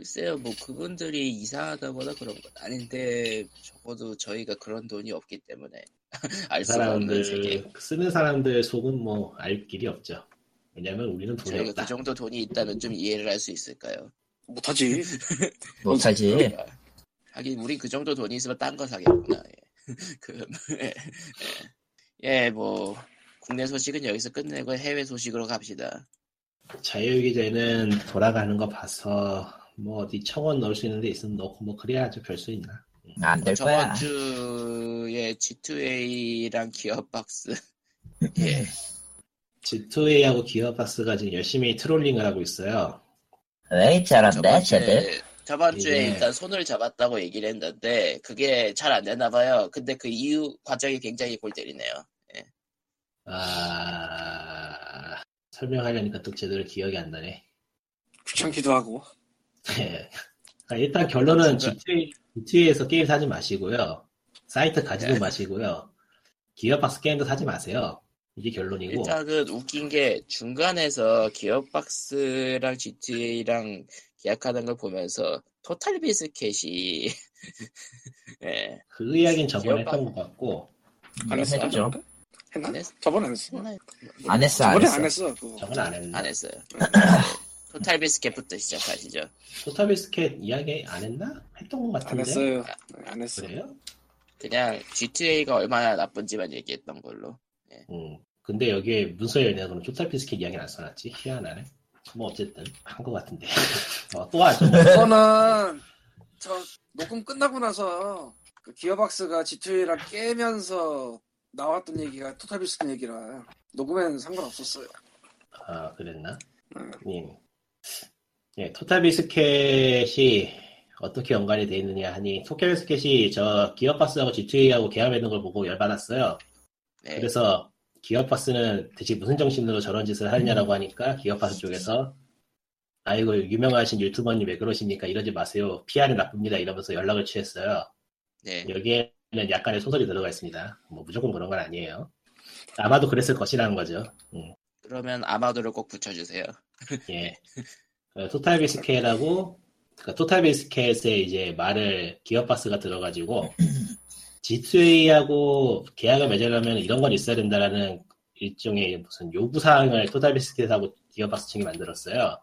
글쎄요, 뭐 그분들이 이상하다거나 그런 건 아닌데 적어도 저희가 그런 돈이 없기 때문에 (laughs) 알그 수가 없는 세계. 사람들 쓰는 사람들 속은 뭐 알 길이 없죠. 왜냐면 우리는 돈이 저희가 없다. 그 정도 돈이 있다면 좀 이해를 할 수 있을까요? 못하지. (laughs) 못하지. 하긴 우리 그 정도 돈이 있으면 딴 거 사겠구나. 예. (laughs) 그, 예, 예. 예, 뭐 국내 소식은 여기서 끝내고 해외 소식으로 갑시다. 자유기제는 돌아가는 거 봐서 뭐 어디 청원 넣을 수 있는 데 있으면 넣고 뭐 그래야죠 별 수 있나. 안될 거야. 저번 주에 G2A랑 기어박스 (laughs) 예, G2A하고 기어박스가 지금 열심히 트롤링을 하고 있어요. 잘한다, 저번 쟤들. 저번 주에 이게- 일단 손을 잡았다고 얘기를 했는데 그게 잘안 됐나 봐요. 근데 그 이후 과정이 굉장히 골 때리네요. 아 설명하려니까 또 제대로 기억이 안 나네. 귀찮기도 하고. 예. 아, 일단 결론은 순간- G2A, G2A에서 게임 사지 마시고요. 사이트 가지도 네. 마시고요. 기어박스 게임도 사지 마세요. 이게 결론이고. 일단은 웃긴 게 중간에서 기어박스랑 GTA랑 계약하는 걸 보면서 토탈 비스켓이 (laughs) 예, 그 이야기는 저번에 기어박- 했던 것 같고 안 했어? 음, 했죠. 했나? 안 했어. 저번에 안 했어. 안 했어, 안 저번에 했어. 안 했어. 안? 안 했어요. (clears throat) 토탈 비스켓부터 시작하시죠. 토탈 비스켓 이야기 안 했나? 했던 것안 같은데. 했어요. 안 했어. 그래요? 그냥 GTA가 얼마나 나쁜지만 얘기했던 걸로. 음. 근데 여기에 문서에 내고는 토탈 비스켓 이야기는 안 써놨지. 희한하네. 뭐 어쨌든 한 것 같은데. (laughs) 어, 또 하죠. 저는 저 녹음 끝나고 나서 그 기어박스가 G2A랑 깨면서 나왔던 얘기가 토탈 비스트 얘기라 녹음에는 상관없었어요. 아 그랬나? 음. 예. 예, 토탈 비스켓이 어떻게 연관이 돼 있느냐 하니 토탈 비스켓이 저 기어박스하고 G2A하고 계약맺는 걸 보고 열받았어요. 네. 그래서 기어박스는 대체 무슨 정신으로 저런 짓을 하느냐라고 하니까 기어박스 쪽에서 아이고 유명하신 유튜버님 왜 그러십니까? 이러지 마세요. PR이 나쁩니다. 이러면서 연락을 취했어요. 네. 여기에는 약간의 소설이 들어가 있습니다. 뭐 무조건 그런 건 아니에요. 아마도 그랬을 것이라는 거죠. 음, 그러면 아마도를 꼭 붙여주세요. 예. 어, (laughs) 토탈 비스켓하고 그러니까 토탈 비스켓에 이제 말을 기어박스가 들어가지고 (clears throat) G2A하고 계약을 맺으려면 이런 건 있어야 된다라는 일종의 무슨 요구사항을 토탈 비스켓하고 기어박스 측이 만들었어요.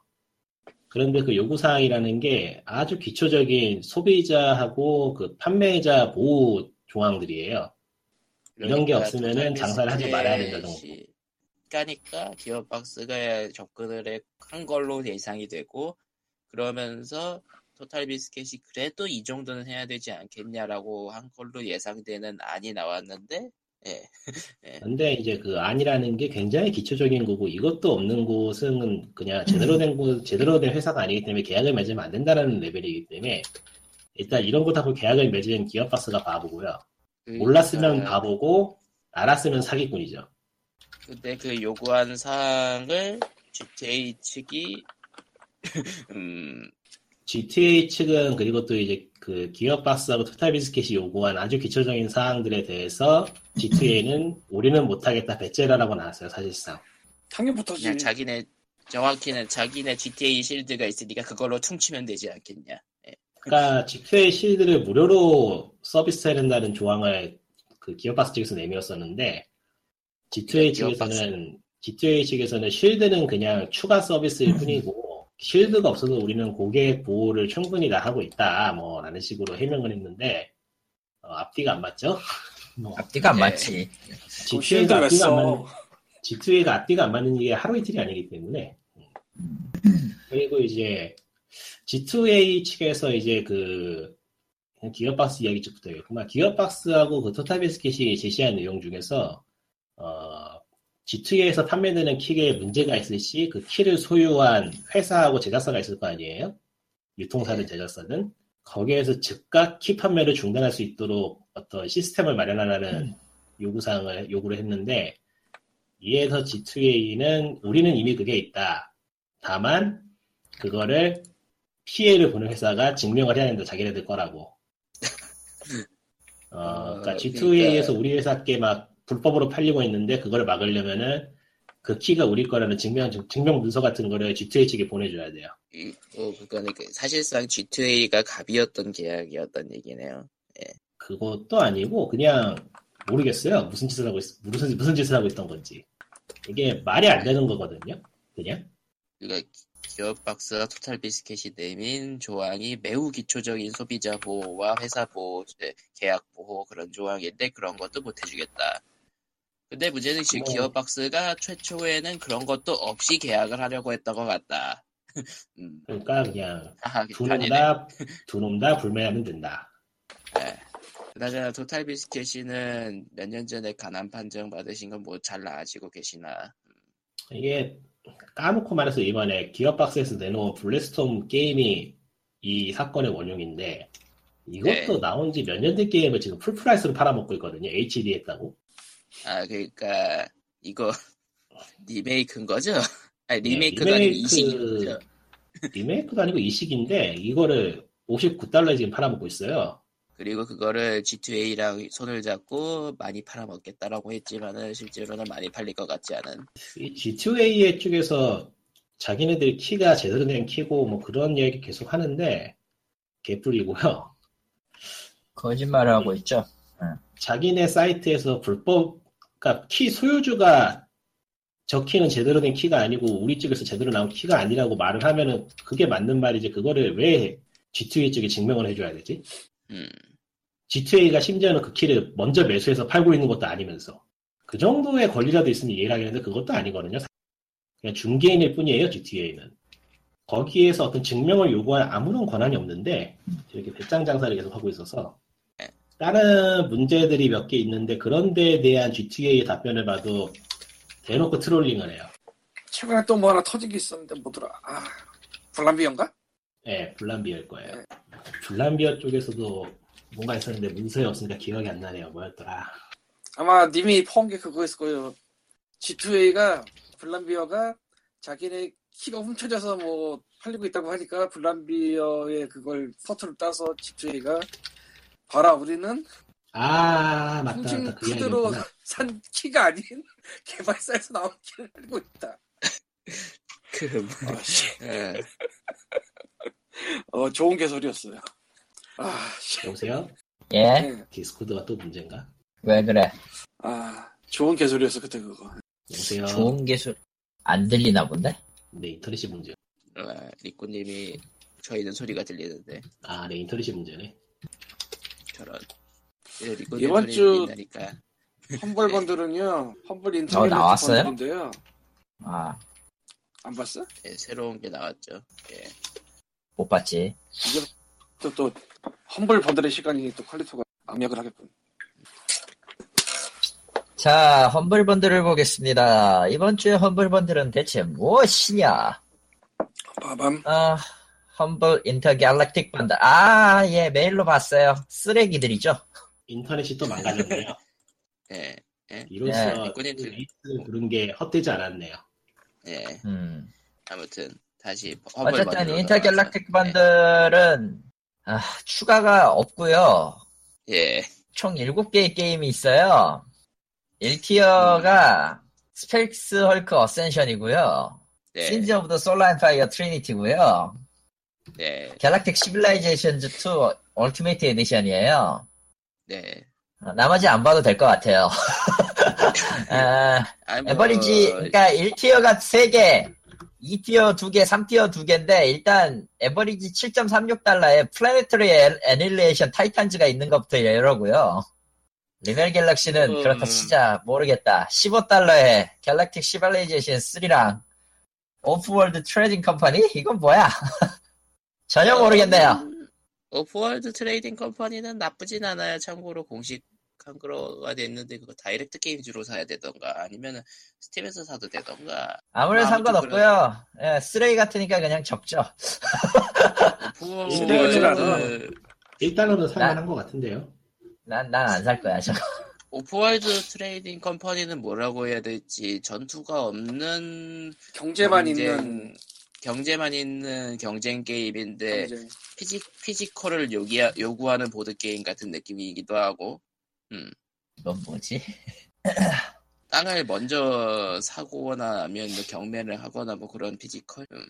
그런데 그 요구사항이라는 게 아주 기초적인 소비자하고 그 판매자 보호 조항들이에요. 이런 게 없으면은 그러니까 장사를 하지 말아야 된다 정도. 까니까 기어박스가 접근을 해- 한 걸로 예상이 되고 그러면서 토탈 비스켓이 그래도 이 정도는 해야 되지 않겠냐라고 한 걸로 예상되는 안이 나왔는데 (laughs) 예. 근데 이제 그 안이라는 게 굉장히 기초적인 거고 이것도 없는 곳은 그냥 제대로 된 곳, 제대로 된 회사가 아니기 때문에 계약을 맺으면 안 된다는 레벨이기 때문에 일단 이런 것하고 계약을 맺은 기업박스가 바보고요. 몰랐으면 그러니까 바보고 알았으면 사기꾼이죠. 근데 그 요구한 사항을 GTA 측이 (laughs) 음 GTA 측은 그리고 또 이제 그 기업박스하고 토탈비스켓이 요구한 아주 기초적인 사항들에 대해서 G2A는 우리는 못하겠다 배째라라고 나왔어요 사실상. 당연부터지. 그냥 자기네 정확히는 자기네 GTA 실드가 있으니까 그걸로 퉁치면 되지 않겠냐. 그러니까 G2A 실드를 무료로 서비스해야 된다는 조항을 그 기업박스 측에서 내밀었었는데 G2A 기업박스. 측에서는 G2A 측에서는 실드는 그냥 추가 서비스일 뿐이고 실드가 없어도 우리는 고객 보호를 충분히 다 하고 있다 뭐 라는 식으로 해명을 했는데 어, 앞뒤가 안 맞죠? (laughs) 뭐 앞뒤가 안 예. 맞지. 그 실드 G2A가 왜 앞뒤가 안 맞는 써? G2A가 앞뒤가 안 맞는 게 하루 이틀이 아니기 때문에 그리고 이제 G2A 측에서 이제 그 기어박스 이야기 쪽부터 해야겠구나. 기어박스하고 그 토탈비스켓이 제시한 내용 중에서 어, G2A에서 판매되는 킥에 문제가 있을 시 그 키를 소유한 회사하고 제작사가 있을 거 아니에요? 유통사든 제작사든 거기에서 즉각 키 판매를 중단할 수 있도록 어떤 시스템을 마련하라는 요구사항을 요구를 했는데 이에서 G2A는 우리는 이미 그게 있다. 다만 그거를 피해를 보는 회사가 증명을 해야 된다. 자기네들 거라고. (laughs) 어, 그러니까 어, G2A에서 그러니까- 우리 회사께 막 불법으로 팔리고 있는데 그걸 막으려면은 그 키가 우리 거라는 증명 증명 문서 같은 거를 G2A 측에 보내줘야 돼요. 이- 어, 그거는 그 사실상 G2A가 갑이었던 계약이었던 얘기네요. 그것도 아니고 그냥 모르겠어요. 무슨 짓을 하고 있, 무슨 무슨 짓을 하고 있던 건지. 이게 말이 안 되는 거거든요. 그냥. 그러니까 기업 박스와 토탈 비스켓이 내민 조항이 매우 기초적인 소비자 보호와 회사 보호, 제- 계약 보호 그런 조항인데 그런 것도 못 해주겠다. 근데 문제는 지금 뭐. 기업박스가 최초에는 그런 것도 없이 계약을 하려고 했던 것 같다. (laughs) 음, 그러니까 그냥 하하, 두놈 아니네. 다두놈 다 불매하면 된다. 네. 그나저나 TotalBiscuit이는 몇 년 전에 간암 판정 받으신 건 뭐 잘 나아지고 계시나? 이게 까놓고 말해서 이번에 기어박스에서 내놓은 Bulletstorm 게임이 이 사건의 원흉인데 이것도 네. 나온 지 몇 년 된 게임을 지금 full price로 팔아먹고 있거든요. HD 했다고. 아 그러니까 이거 (laughs) 리메이크인 거죠? 아니 네, 리메이크도 아니고 리메이크- 이식인 거죠? 리메이크도 아니고 이식인데 이거를 59달러에 지금 팔아먹고 있어요. 그리고 그거를 G2A랑 손을 잡고 많이 팔아먹겠다라고 했지만은 실제로는 많이 팔릴 것 같지 않은. 이 G2A 쪽에서 자기네들 키가 제대로 된 키고 뭐 그런 얘기 계속 하는데 개뿔이고요. 거짓말을 하고 있죠. 자기네 사이트에서 불법, 그러니까 키 소유주가 저 키는 제대로 된 키가 아니고 우리 쪽에서 제대로 나온 키가 아니라고 말을 하면은 그게 맞는 말이지 그거를 왜 G2A 쪽에 증명을 해줘야 되지? 음, G2A가 심지어는 그 키를 먼저 매수해서 팔고 있는 것도 아니면서 그 정도의 권리라도 있으면 이해를 하겠는데 그것도 아니거든요. 그냥 중개인일 뿐이에요, G2A는. 거기에서 어떤 증명을 요구할 아무런 권한이 없는데 이렇게 배짱 장사를 계속 하고 있어서 다른 문제들이 몇 개 있는데 그런 데에 대한 G2A의 답변을 봐도 대놓고 trolling을 해요. 최근에 또 뭐 하나 터진 게 있었는데 뭐더라? 아, Vlambeer인가? 예, Vlambeer일 거예요. Vlambeer 쪽에서도 뭔가 있었는데 문서에 없으니까 기억이 안 나네요. 뭐였더라. 아마 님이 퍼온 게 그거였을 거예요. G2A가 Vlambeer가 자기네 키가 훔쳐져서 뭐 팔리고 있다고 하니까 Vlambeer의 그걸 서투를 따서 G2A가 봐라 우리는 아, 맞다, 맞다. 그 카드로. 산 키가 아닌 (laughs) 개발사에서 나온 키를 팔고 있다. 그 뭐, 아씨, 예. (laughs) 어 좋은 개소리였어요. 아, 씨. 여보세요? 예? 네. 디스코드가 또 문제인가? 왜 그래? 아 좋은 개소리였어 그때 그거. 여보세요. 좋은 기술 안 들리나 본데? 네 인터넷이 문제. 아, 리꾸님이 저희는 소리가 들리는데 아, 네 인터넷이 문제네. 저런. 예, 이번 주-. Humble Bundle은요. 어, 인터넷 나왔어요? bundle인데요. 아, 안 봤어? 예, 새로운 게 나왔죠. 예. 못 봤지. 또, 또 Humble Bundle의 시간이 또 quality가 압력을 하겠군. 자, Humble Bundle을 보겠습니다. 이번 주에 Humble Bundle은 대체 무엇이냐? 빠밤. 아, Humble Intergalactic Bundle. 아, 예, 메일로 봤어요. 쓰레기들이죠. 인터넷이 또 망가졌네요. (laughs) 예. 이로써 네, 리꾸님 들- 레이스 부른 게 헛되지 않았네요. 예. 음. 아무튼 다시 어쨌든 Intergalactic 넘어가서. bundle은 아, 추가가 없고요. 예. 예. 총 7개의 게임이 있어요. 1tier가 Space Hulk Ascension이고요. 네. Sins of the Solar Empire Trinity고요. 네. Galactic Civilizations 2 Ultimate Edition이에요. 네. 어, 나머지 안 봐도 될 것 같아요. (laughs) 아, 아니, 뭐, average, 그러니까 1tier가 3개, 2tier 2개, 3tier 2개인데, 일단, average 7.36달러에 Planetary Annihilation Titans가 있는 것부터 이러고요. Rebel Galaxy는 음. 그렇다 치자, 모르겠다. 15달러에 Galactic Civilization 3랑, Offworld Trading Company? 이건 뭐야? (laughs) 전혀 모르겠네요. 음, Offworld Trading Company는 나쁘진 않아요. 참고로 공식 한글화가 됐는데 그거 Direct Games로 사야 되던가 아니면은 Steam에서 사도 되던가 아무래도 상관없고요. 예, 쓰레기 같으니까 그냥 않아. Offworld 1달러는 살만한 것 같은데요. 난, 난 안 살 거야, 저거. Offworld Trading Company는 뭐라고 해야 될지 전투가 없는 경제만 경쟁- 있는 경제만 있는 경쟁 게임인데 경제. 피지, physical을 요기, 요구하는 보드 게임 같은 느낌이기도 하고 이건 뭐지? (clears throat) 땅을 먼저 사고나 아니면 뭐 경매를 하거나 뭐 그런 physical 음,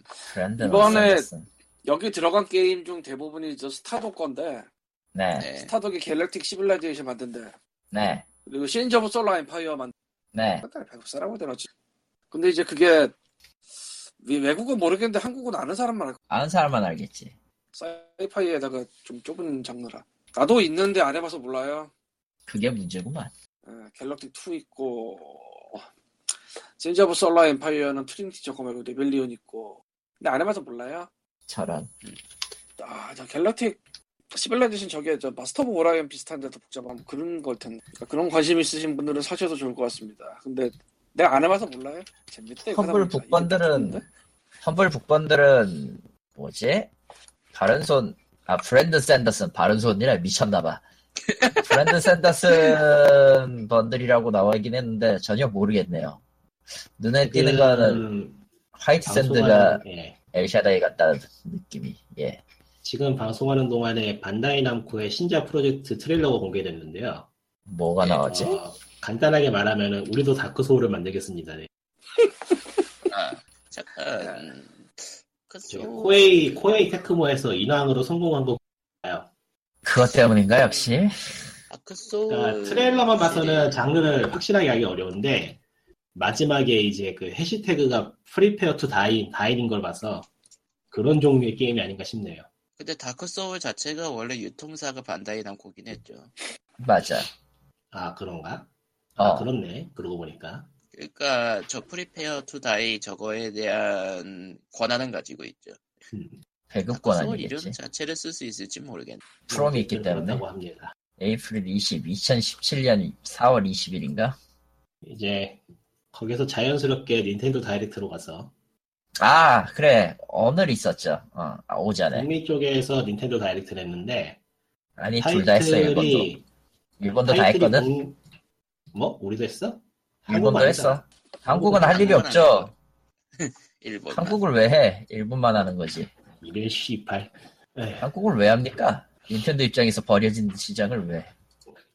이번에-. 여기 들어간 게임 중 대부분이 저 Stardock 건데 네, 네. Stardock이 Galactic Civilization 만든대. 네, 그리고 Sins of Solar Empire 만 네. 배급사라고 해야 되나? 근데 이제 그게 위- 외국은 모르겠는데 한국은 아는 사람만 알고 아는 사람만 알겠지. sci-fi에다가 좀 좁은 장르라. 나도 있는데 안 해봐서 몰라요. 그게 문제구만. 예, Galactic 2 있고 Sins of Solar Empire는 Trinity 저거 말고 Rebellion 있고 근데 안 해봐서 몰라요. 저런. 아, 저 Galactic Civilization 저게 저 Master of Orion 비슷한데 더 복잡한 그런 걸 텐데 그러니까 그런 관심 있으신 분들은 사셔도 좋을 것 같습니다. 근데 내가 안 해봐서 몰라요. 재밌대. 이거 Humble. Book Bundle은 Humble Book Bundle은 뭐지? 바른 손 아 Brandon Sanderson 바른 손이라 미쳤나봐. Brandon (laughs) Sanderson bundle이라고 나와있긴 했는데 전혀 모르겠네요. 눈에 띄는 거는 White Sand가 방송하는, 예. 엘샤다이 같다는 느낌이. 예. 지금 방송하는 동안에 반다이 남코의 신작 프로젝트 트레일러가 공개됐는데요. 뭐가 예, 나왔지? 어, 간단하게 말하면은 우리도 Dark Soul을 만들겠습니다. 네. 아 잠깐 그저 소... 코에이 코에이 테크모에서 인왕으로 성공한 거 봐요. 그것 때문인가 역시? Dark Soul 그러니까 트레일러만 봐서는 장르를 확실하게 하기 어려운데 마지막에 이제 그 해시태그가 prepare to dine dine인 걸 봐서 그런 종류의 게임이 아닌가 싶네요. 근데 Dark Soul 자체가 원래 유통사가 반다이 남코긴 했죠. 맞아. 아 그런가? 어. 아 그렇네. 그러고 보니까 그러니까 저 prepare to die 저거에 대한 권한은 가지고 있죠. 배급권 Dark Soul 이름? 자체를 쓸 수 있을지 모르겠네. 프롬이 있기 때문에. 합니다. 에이프릴 20, 2017년 4월 20일인가? 이제 거기서 자연스럽게 닌텐도 다이렉트로 가서 아, 그래. 오늘 있었죠. 어, 아, 오전에. 북미 쪽에서 닌텐도 다이렉트를 했는데 아니, 둘 다 했어, 일본도. 일본도 다 했거든. 공- 뭐 우리도 했어? 일본도 했어. 했잖아. 한국은 할 일이 한국은 없죠. (laughs) 일본. 한국을 왜 해? 일본만 하는 거지. 이를 씨발. 한국을 왜 합니까? 닌텐도 입장에서 버려진 시장을 왜?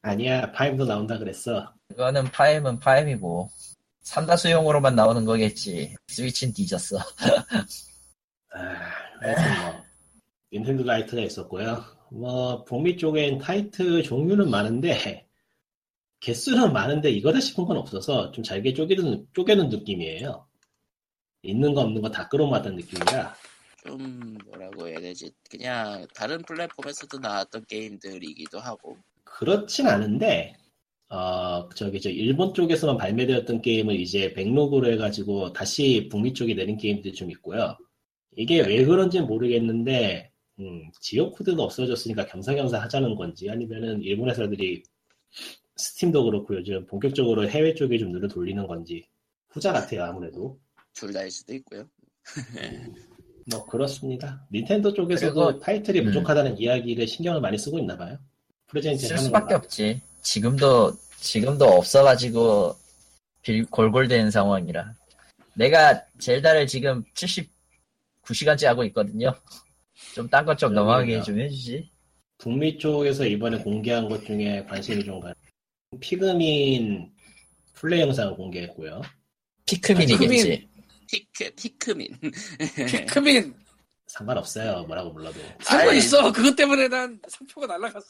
아니야 파엠도 나온다 그랬어. 그거는 파엠은 파엠이고. 삼다수용으로만 나오는 거겠지. 스위치는 뒤졌어. 아, 뭐 닌텐도 Direct가 있었고요. 뭐 북미 쪽엔 타이틀 종류는 많은데 개수는 많은데 이거다 싶은 건 없어서 좀 잘게 쪼개는 쪼개는 느낌이에요. 있는 거 없는 거 다 끌어모았던 느낌이라 좀 뭐라고 해야 되지? 그냥 다른 플랫폼에서도 나왔던 게임들이기도 하고 그렇진 않은데 어 저기 저 일본 쪽에서만 발매되었던 게임을 이제 백록으로 해가지고 다시 북미 쪽에 내린 게임들이 좀 있고요. 이게 왜 그런지는 모르겠는데 음, 지역 코드가 없어졌으니까 겸사겸사 하자는 건지 아니면은 일본 회사들이 스팀도 그렇고 요즘 본격적으로 해외 쪽에 좀 눈을 돌리는 건지 후자 같아요 아무래도 둘 다일 수도 있고요. 뭐 그렇습니다. 닌텐도 쪽에서도 그리고- 타이틀이 음. 부족하다는 이야기를 신경을 많이 쓰고 있나 봐요. 프레젠테이션 쓸 수밖에? 없지. 지금도 지금도 없어가지고 빌- 골골대는 상황이라. 내가 젤다를 지금 79시간째 하고 있거든요. 좀 딴 것좀 넘어가게. 좀 해주지. 북미 쪽에서 이번에 공개한 것 중에 관심이 좀 가. 피그민 플레이 영상을 공개했고요. 피크민이겠지. 티크 티크민 (laughs) 피크민 상관없어요. 뭐라고 불러도. 상관 아이. 있어. 그것 때문에 난 상표가 날라갔어.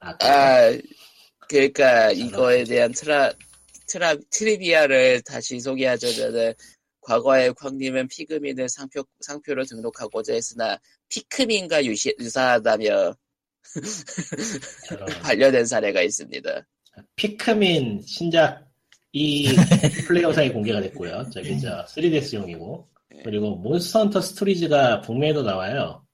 아? 아 그러니까 이거에 대한 트라 트라 trivia를 다시 소개하자면은 과거에 광님은 피그민을 상표 상표로 등록하고자 했으나 피크민과 유시, 유사하다며 반려된 (laughs) 사례가 있습니다. 피크민 신작 이 (laughs) 플레이 영상이 공개가 됐고요. 저기 저 3DS용이고 그리고 몬스터 헌터 스토리즈가 북미에도 나와요.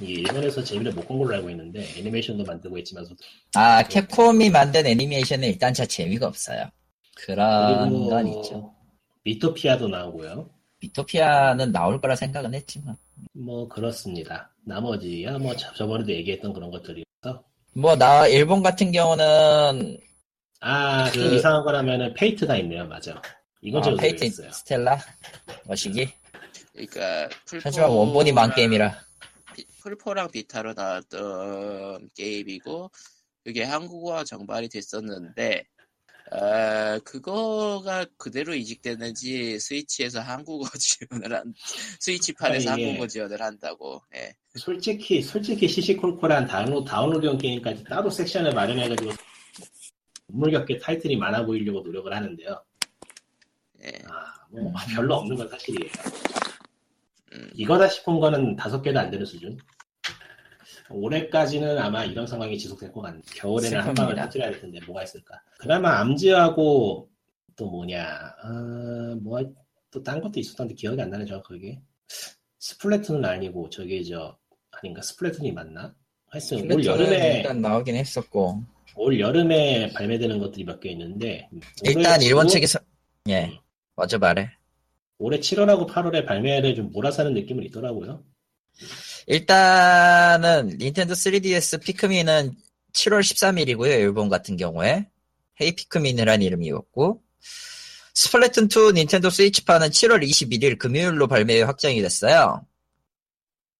이 일본에서 재미를 못 본 걸로 알고 있는데 애니메이션도 만들고 있지만서도 아 캡콤이 만든 애니메이션은 일단 자 재미가 없어요. 그런 그리고 건 있죠. 미토피아도 나오고요. 미토피아는 나올 거라 생각은 했지만 뭐 그렇습니다. 나머지야 뭐 저- 저번에도 얘기했던 그런 것들이어서 뭐 나 일본 같은 경우는 아좀 그- 이상한 거라면은 Fate가 있네요. 맞아. 이건 아, 제가 Fate 모르겠어요. Extella 머시기 그러니까 플포 하지만 원본이 만 게임이라 비- 플포랑 비타로 나왔던 게임이고 그게 한국어 정발이 됐었는데 아, 그거가 그대로 이식됐는지 스위치에서 한국어 (laughs) 지원을 한 스위치판에서 아니, 이게- 한국어 지원을 한다고 예. 솔직히 솔직히 시시콜콜한 다운로드 다운로드용 게임까지 따로 섹션을 마련해가지고 눈물겹게 타이틀이 많아 보이려고 노력을 하는데요. 예. 아, 뭐 별로 없는 건 사실이에요. 음, 이거다 싶은 거는 다섯 개도 안 되는 수준. 올해까지는 아마 이런 상황이 지속될 것 같네. 겨울에는 한 방을. 터뜨려야 될 텐데 뭐가 있을까? 그나마 암즈하고 또 뭐냐, 아, 뭐또 딴 것도 있었던데 기억이 안 나네 정확하게. 스플래툰은 아니고 저기 저 아닌가 스플래툰이 맞나? 하여튼 올 여름에 일단 나오긴 했었고 올 여름에 발매되는 것들이 몇 개 있는데 일단 올해 일본 칠- 측에서 예 먼저 말해 올해 7월하고 8월에 발매를 좀 몰아사는 느낌은 있더라고요. 일단은 닌텐도 3DS 피크민은 7월 13일이고요. 일본 같은 경우에 Hey 피크민이라는 이름이었고 스플래툰 2 닌텐도 스위치판은 7월 21일 금요일로 발매 확정이 됐어요.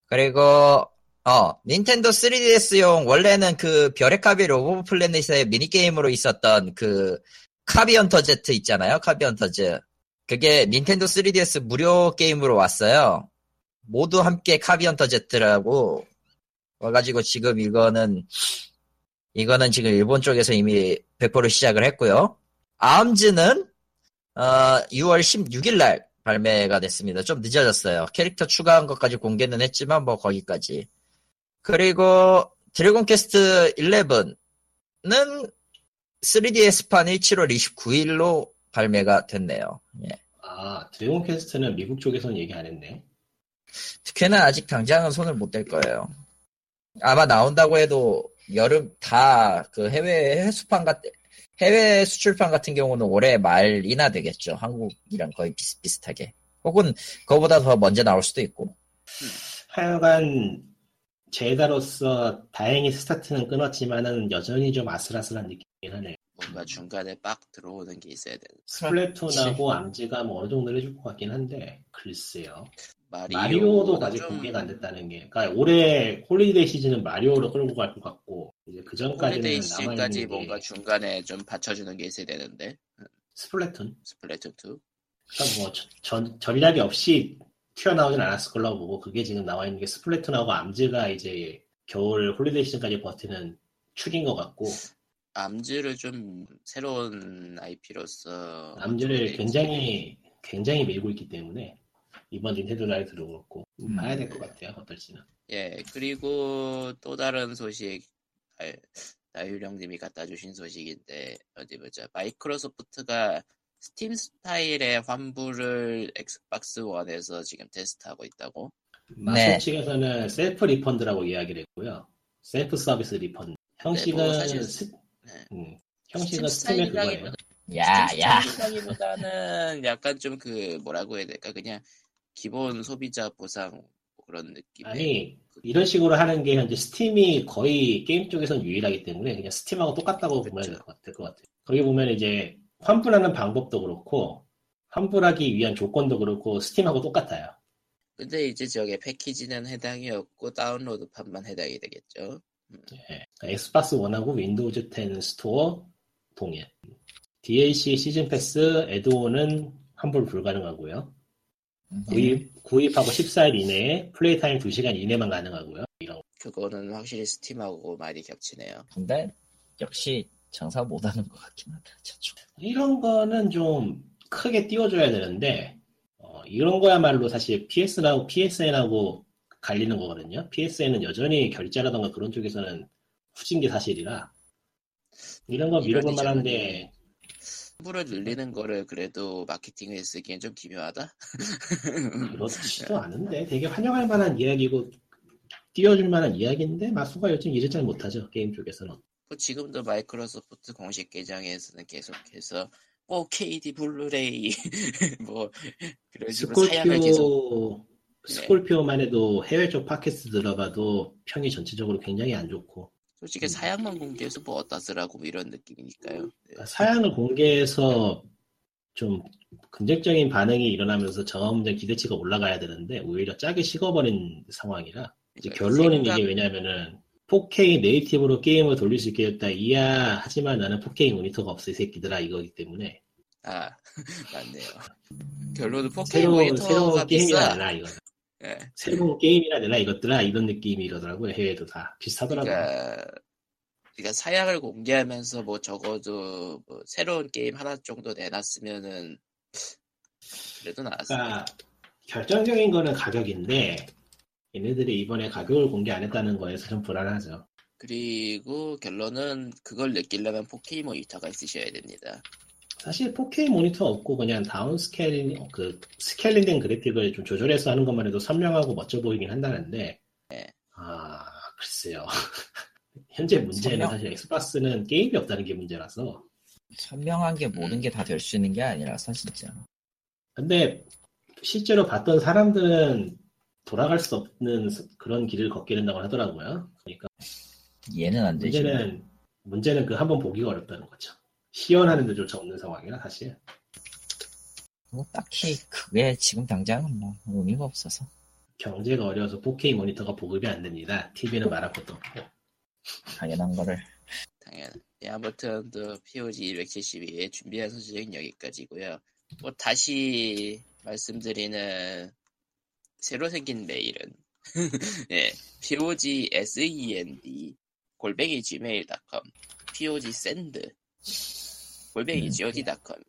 그리고 어 닌텐도 3DS용 원래는 그 별의 카비 Robo Planet의 미니게임으로 있었던 그 카비 Hunters Z 있잖아요. 카비 Hunters 그게 닌텐도 3DS 무료 게임으로 왔어요. 모두 함께 카비 Hunters Z라고 와가지고 지금 이거는 이거는 지금 일본 쪽에서 이미 100% 시작을 했고요. ARMS는 어, 6월 16일 날 발매가 됐습니다. 좀 늦어졌어요. 캐릭터 추가한 것까지 공개는 했지만 뭐 거기까지. 그리고 드래곤 퀘스트 11는 3DS판이 7월 29일로 발매가 됐네요. 예. 아 드래곤 퀘스트는 미국 쪽에서는 얘기 안 했네. 특히나 아직 당장은 손을 못 댈 거예요. 아마 나온다고 해도 여름 다 그 해외 해수판 같 해외 수출판 같은 경우는 올해 말이나 되겠죠. 한국이랑 거의 비슷비슷하게. 혹은 그거보다 더 먼저 나올 수도 있고. 하여간 제다로서 다행히 스타트는 끊었지만은 여전히 좀 아슬아슬한 느낌이긴 하네요. 뭔가 중간에 빡 들어오는 게 있어야 되는 스플래툰하고 암지가 뭐 어느 정도 해줄 것 같긴 한데 글쎄요. 마리오 마리오도 아직 좀- 공개가 안 됐다는 게, 그러니까 올해 holiday 시즌은 마리오로 끌고 갈 것 같고 이제 그 전까지는 시즌까지 있는 뭔가 게 중간에 좀 받쳐주는 게 있어야 되는데 스플래툰. 스플래툰 2 그러니까 뭐 전- 전 전략이 없이 튀어나오진 않았을 걸로 보고 그게 지금 나와 있는 게 스플래툰하고 ARMS가 이제 겨울 holiday 시즌까지 버티는 축인 것 같고 ARMS를 좀 새로운 IP로서 남들을 굉장히 굉장히 밀고 있기 때문에 이번 닌텐도 Direct도 그렇고 음. 봐야 될 것 같아요 어떨지는 예 그리고 또 다른 소식 아, 나유령님이 갖다 주신 소식인데 어디 보자. 마이크로소프트가 스팀 스타일의 환불을 엑스박스 원에서 지금 테스트하고 있다고 네. 마소 측에서는 self refund라고 이야기를 했고요 self service refund 형식은 네, 뭐 사실- 스, 네. 음, 형식은 스팀 스팀의 그거예요 야, 야. 스타일이라기보다는 약간 좀 그 뭐라고 해야 될까 그냥 기본 소비자 보상 뭐 그런 느낌 아니 이런 식으로 하는 게 현재 스팀이 거의 게임 쪽에선 유일하기 때문에 그냥 스팀하고 똑같다고 그쵸. 보면 될것 될것 같아요. 거기 보면 이제 환불하는 방법도 그렇고 환불하기 위한 조건도 그렇고 스팀하고 똑같아요. 근데 이제 저게 패키지는 해당이 없고 다운로드판만 해당이 되겠죠 예. 그러니까 Xbox One하고 Windows 10 Store 동일. DLC season pass add-on은 환불 불가능하고요. 음. 구입, 구입하고 14일 이내에 플레이 타임 2시간 이내만 가능하고요. 이런 그거는 확실히 Steam하고 많이 겹치네요 근데 역시 장사 못하는 것 같긴 하다. 저쪽. 이런 거는 좀 크게 띄워줘야 되는데, 어, 이런 거야말로 사실 PS하고 PSN하고 갈리는 거거든요. PSN은 여전히 결제라던가 그런 쪽에서는 후진 게 사실이라, 이런 거 이런 만한데, 환불을 늘리는 거를 그래도 마케팅에 쓰기엔 좀 기묘하다 그렇지도 않은데, 되게 환영할 만한 이야기고, 띄워줄 만한 이야기인데, 마소가 요즘 일을 잘 못하죠, 게임 쪽에서는. 뭐 지금도 마이크로소프트 공식 계정에서는 계속해서 4KD 블루레이 (laughs) 뭐 그런 식으로 사양을 계속 스콜피오, 네. 스콜피오만 해도 해외 쪽 팟캐스트 들어봐도 평이 전체적으로 굉장히 안 좋고, 솔직히 사양만 공개해서 뭐 어디다 쓰라고 뭐 이런 느낌이니까요. 네. 그러니까 사양을 공개해서 좀 긍정적인 반응이 일어나면서 점점 기대치가 올라가야 되는데 오히려 짜게 식어버린 상황이라 이제 결론은 이게 왜냐면은 4K 네이티브로 게임을 돌릴 수 있게 됐다 이야 하지만 나는 4K 모니터가 없어 이 새끼들아 이거기 때문에 아 (laughs) 맞네요. 결론은 4K 새로운 모니터가 새로운 비싸. 내놔 이거 예. 새로운 게임이나 내놔 이것들아 이런 느낌이 이러더라고요 해외도 다 비슷하더라고요 그러니까 그러니까 사양을 공개하면서 뭐 적어도 뭐 새로운 게임 하나 정도 내놨으면은 그래도 나았을 그러니까 결정적인 거는 가격인데 얘네들이 이번에 가격을 공개 안 했다는 거에서 좀 불안하죠 그리고 결론은 그걸 느끼려면 4K 모니터가 있으셔야 됩니다. 사실 4K 모니터 없고 그냥 down scaling 그 scaling된 그래픽을 좀 조절해서 하는 것만 해도 선명하고 멋져 보이긴 한다는데 네. 아 글쎄요 (laughs) 현재 문제는 선명? 사실 Xbox는 게임이 없다는 게 문제라서 선명한 게 모든 음. 게다 될 수 있는 게 아니라서 진짜. 근데 실제로 봤던 사람들은 돌아갈 수 없는 그런 길을 걷게 된다고 하더라고요 그러니까 이해는 안 되지. 문제는 문제는 그 한 번 보기가 어렵다는 거죠 시연하는 데조차 없는 상황이라 사실 뭐 딱히 그게 지금 당장은 뭐 의미가 없어서. 경제가 어려워서 4K 모니터가 보급이 안 됩니다 TV는 말할 것도 없고 당연한 거를. 당연. 예, 아무튼 또 POG 272에 준비한 소식은 여기까지고요. 뭐 다시 말씀드리는 새로 생긴 메일은 (laughs) 예, POG SEND 골뱅이 gmail.com POG send 골뱅이 gog.com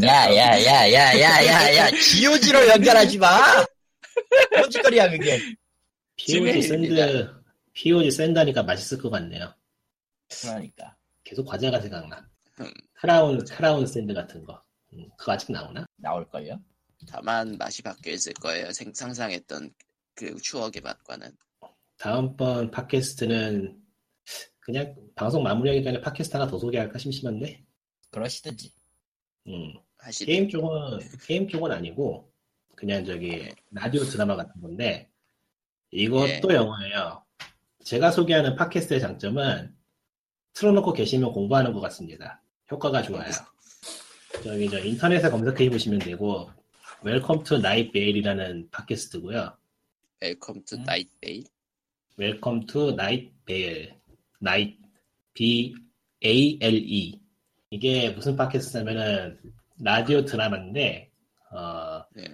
야야야야야야야 GOG로 연결하지 마. 뭔 짓거리야 그게. POG 샌드 POG 샌다니까 맛있을 것 같네요. 그러니까 계속 과자가 생각나. 크라운 크라운 샌드 같은 거. 음, 그거 아직 나오나? 나올 걸요. 다만 맛이 바뀌어 있을 거예요. 생, 상상했던 그 추억의 맛과는 다음번 팟캐스트는 그냥 방송 마무리하기 전에 팟캐스트 하나 더 소개할까 심심한데? 그러시든지. 음, 하시는 게임 쪽은, 게임 쪽은 아니고, 그냥 저기, 라디오 드라마 같은 건데, 이것도 예. 영어예요. 제가 소개하는 팟캐스트의 장점은, 틀어놓고 계시면 공부하는 것 같습니다. 효과가 좋아요. 저기, 저, 인터넷에 검색해 보시면 되고, Welcome to Night Vale이라는 팟캐스트고요. Welcome to 음. Night Vale Welcome to Night Vale. Night, V-A-L-E. 이게 무슨 팟캐스트냐면은, 라디오 드라마인데, 어, 네.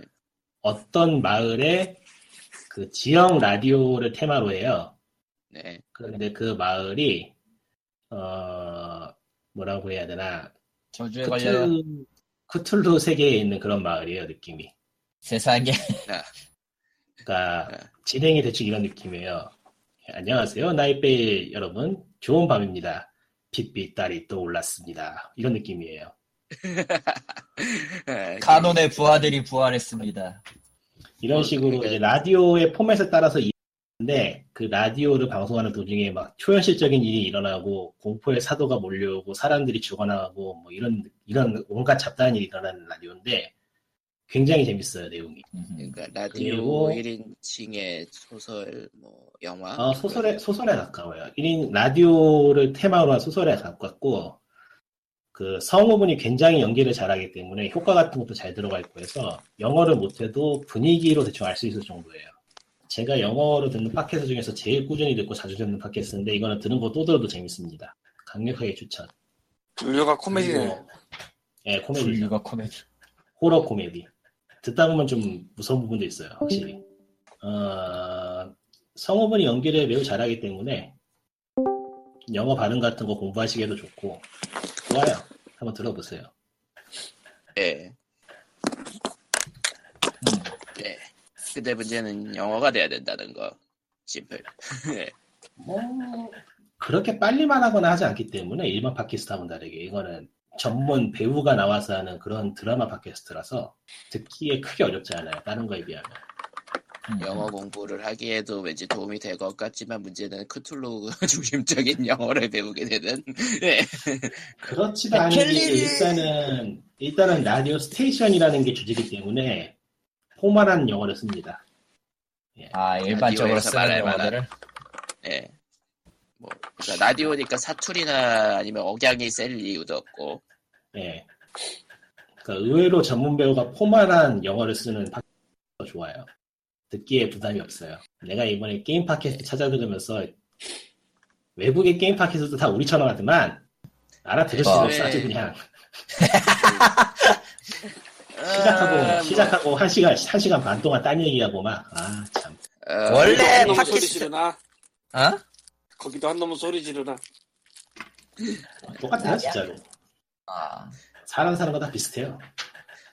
어떤 마을에 그 지역 라디오를 테마로 해요. 네. 그런데 그 마을이 어 뭐라고 해야 되나 저주에 걸려 크툴루 세계에 있는 그런 마을이에요 느낌이. 세상에. 그러니까 네. 진행이 대충 이런 느낌이에요. 안녕하세요 나이베 여러분 좋은 밤입니다. 빛빛 달이 또 올랐습니다. 이런 느낌이에요. (laughs) 카논의 부하들이 부활했습니다. 이런 어, 식으로 그러니까- 이제 라디오의 포맷에 따라서 이는데 그 라디오를 방송하는 도중에 막 초현실적인 일이 일어나고 공포의 사도가 몰려오고 사람들이 죽어나가고 뭐 이런 이런 온갖 잡다한 일이 일어나는 라디오인데 굉장히 재밌어요 내용이. 음흠. 그러니까 라디오 그리고- 1인칭의 소설, 뭐 영화. 어, 소설에 소설에 가까워요. 1인 라디오를 테마로 한 소설에 가깝고 그 성우분이 굉장히 연기를 잘하기 때문에 효과 같은 것도 잘 들어가 있고 해서 영어를 못해도 분위기로 대충 알 수 있을 정도예요. 제가 영어로 듣는 팟캐스트 중에서 제일 꾸준히 듣고 자주 듣는 팟캐스트인데 이거는 들은 거 또 들어도 재밌습니다. 강력하게 추천. 분류가 코미디네. 예, 코미디. 분류가 코미디. 호러 코미디. 듣다 보면 좀 무서운 부분도 있어요, 확실히. 어, 성우분이 연기를 매우 잘하기 때문에 영어 발음 같은 거 공부하시기에도 좋고 좋아요. 한번 들어보세요. 네. 근데 문제는 영어가 돼야 된다는 거. 심플. (laughs) 네. 뭐 그렇게 빨리 말하거나 하지 않기 때문에 일반 팟캐스트하고는 다르게 이거는 전문 배우가 나와서 하는 그런 드라마 팟캐스트라서 듣기에 크게 어렵지 않아요. 다른 거에 비하면. 음. 영어 공부를 하기에도 왠지 도움이 될 것 같지만 문제는 크툴루 (laughs) 중심적인 영어를 배우게 되는. (laughs) 네. 그렇지도 않은 게! 일단은 일단은 radio station이라는 게 주제이기 때문에 formal한 영어를 씁니다. 아, 일반적으로 쓰는 영어들을. 네. 뭐, 그러니까 라디오니까 사투리나 아니면 억양이 셀 이유도 없고. 예. 그러니까 의외로 전문 배우가 formal한 영어를 쓰는 팟캐스트가 좋아요. 듣기에 부담이 없어요. 내가 이번에 게임 팟캐스트 찾아들으면서 외국의 게임 팟캐스트도 다 우리처럼 하지만 알아들을 수가 어. 없어 아주 그냥 아, (laughs) 시작하고 뭐, 시작하고 한 시간 한 시간 반 동안 딴 얘기하고 막 아 참 어, 원래 한 놈은 소리 팟캐스트- 지르나? 어? 거기도 한 놈은 소리 지르나? 똑같아요 진짜로 아, 음. 사람 사는 거 다 비슷해요.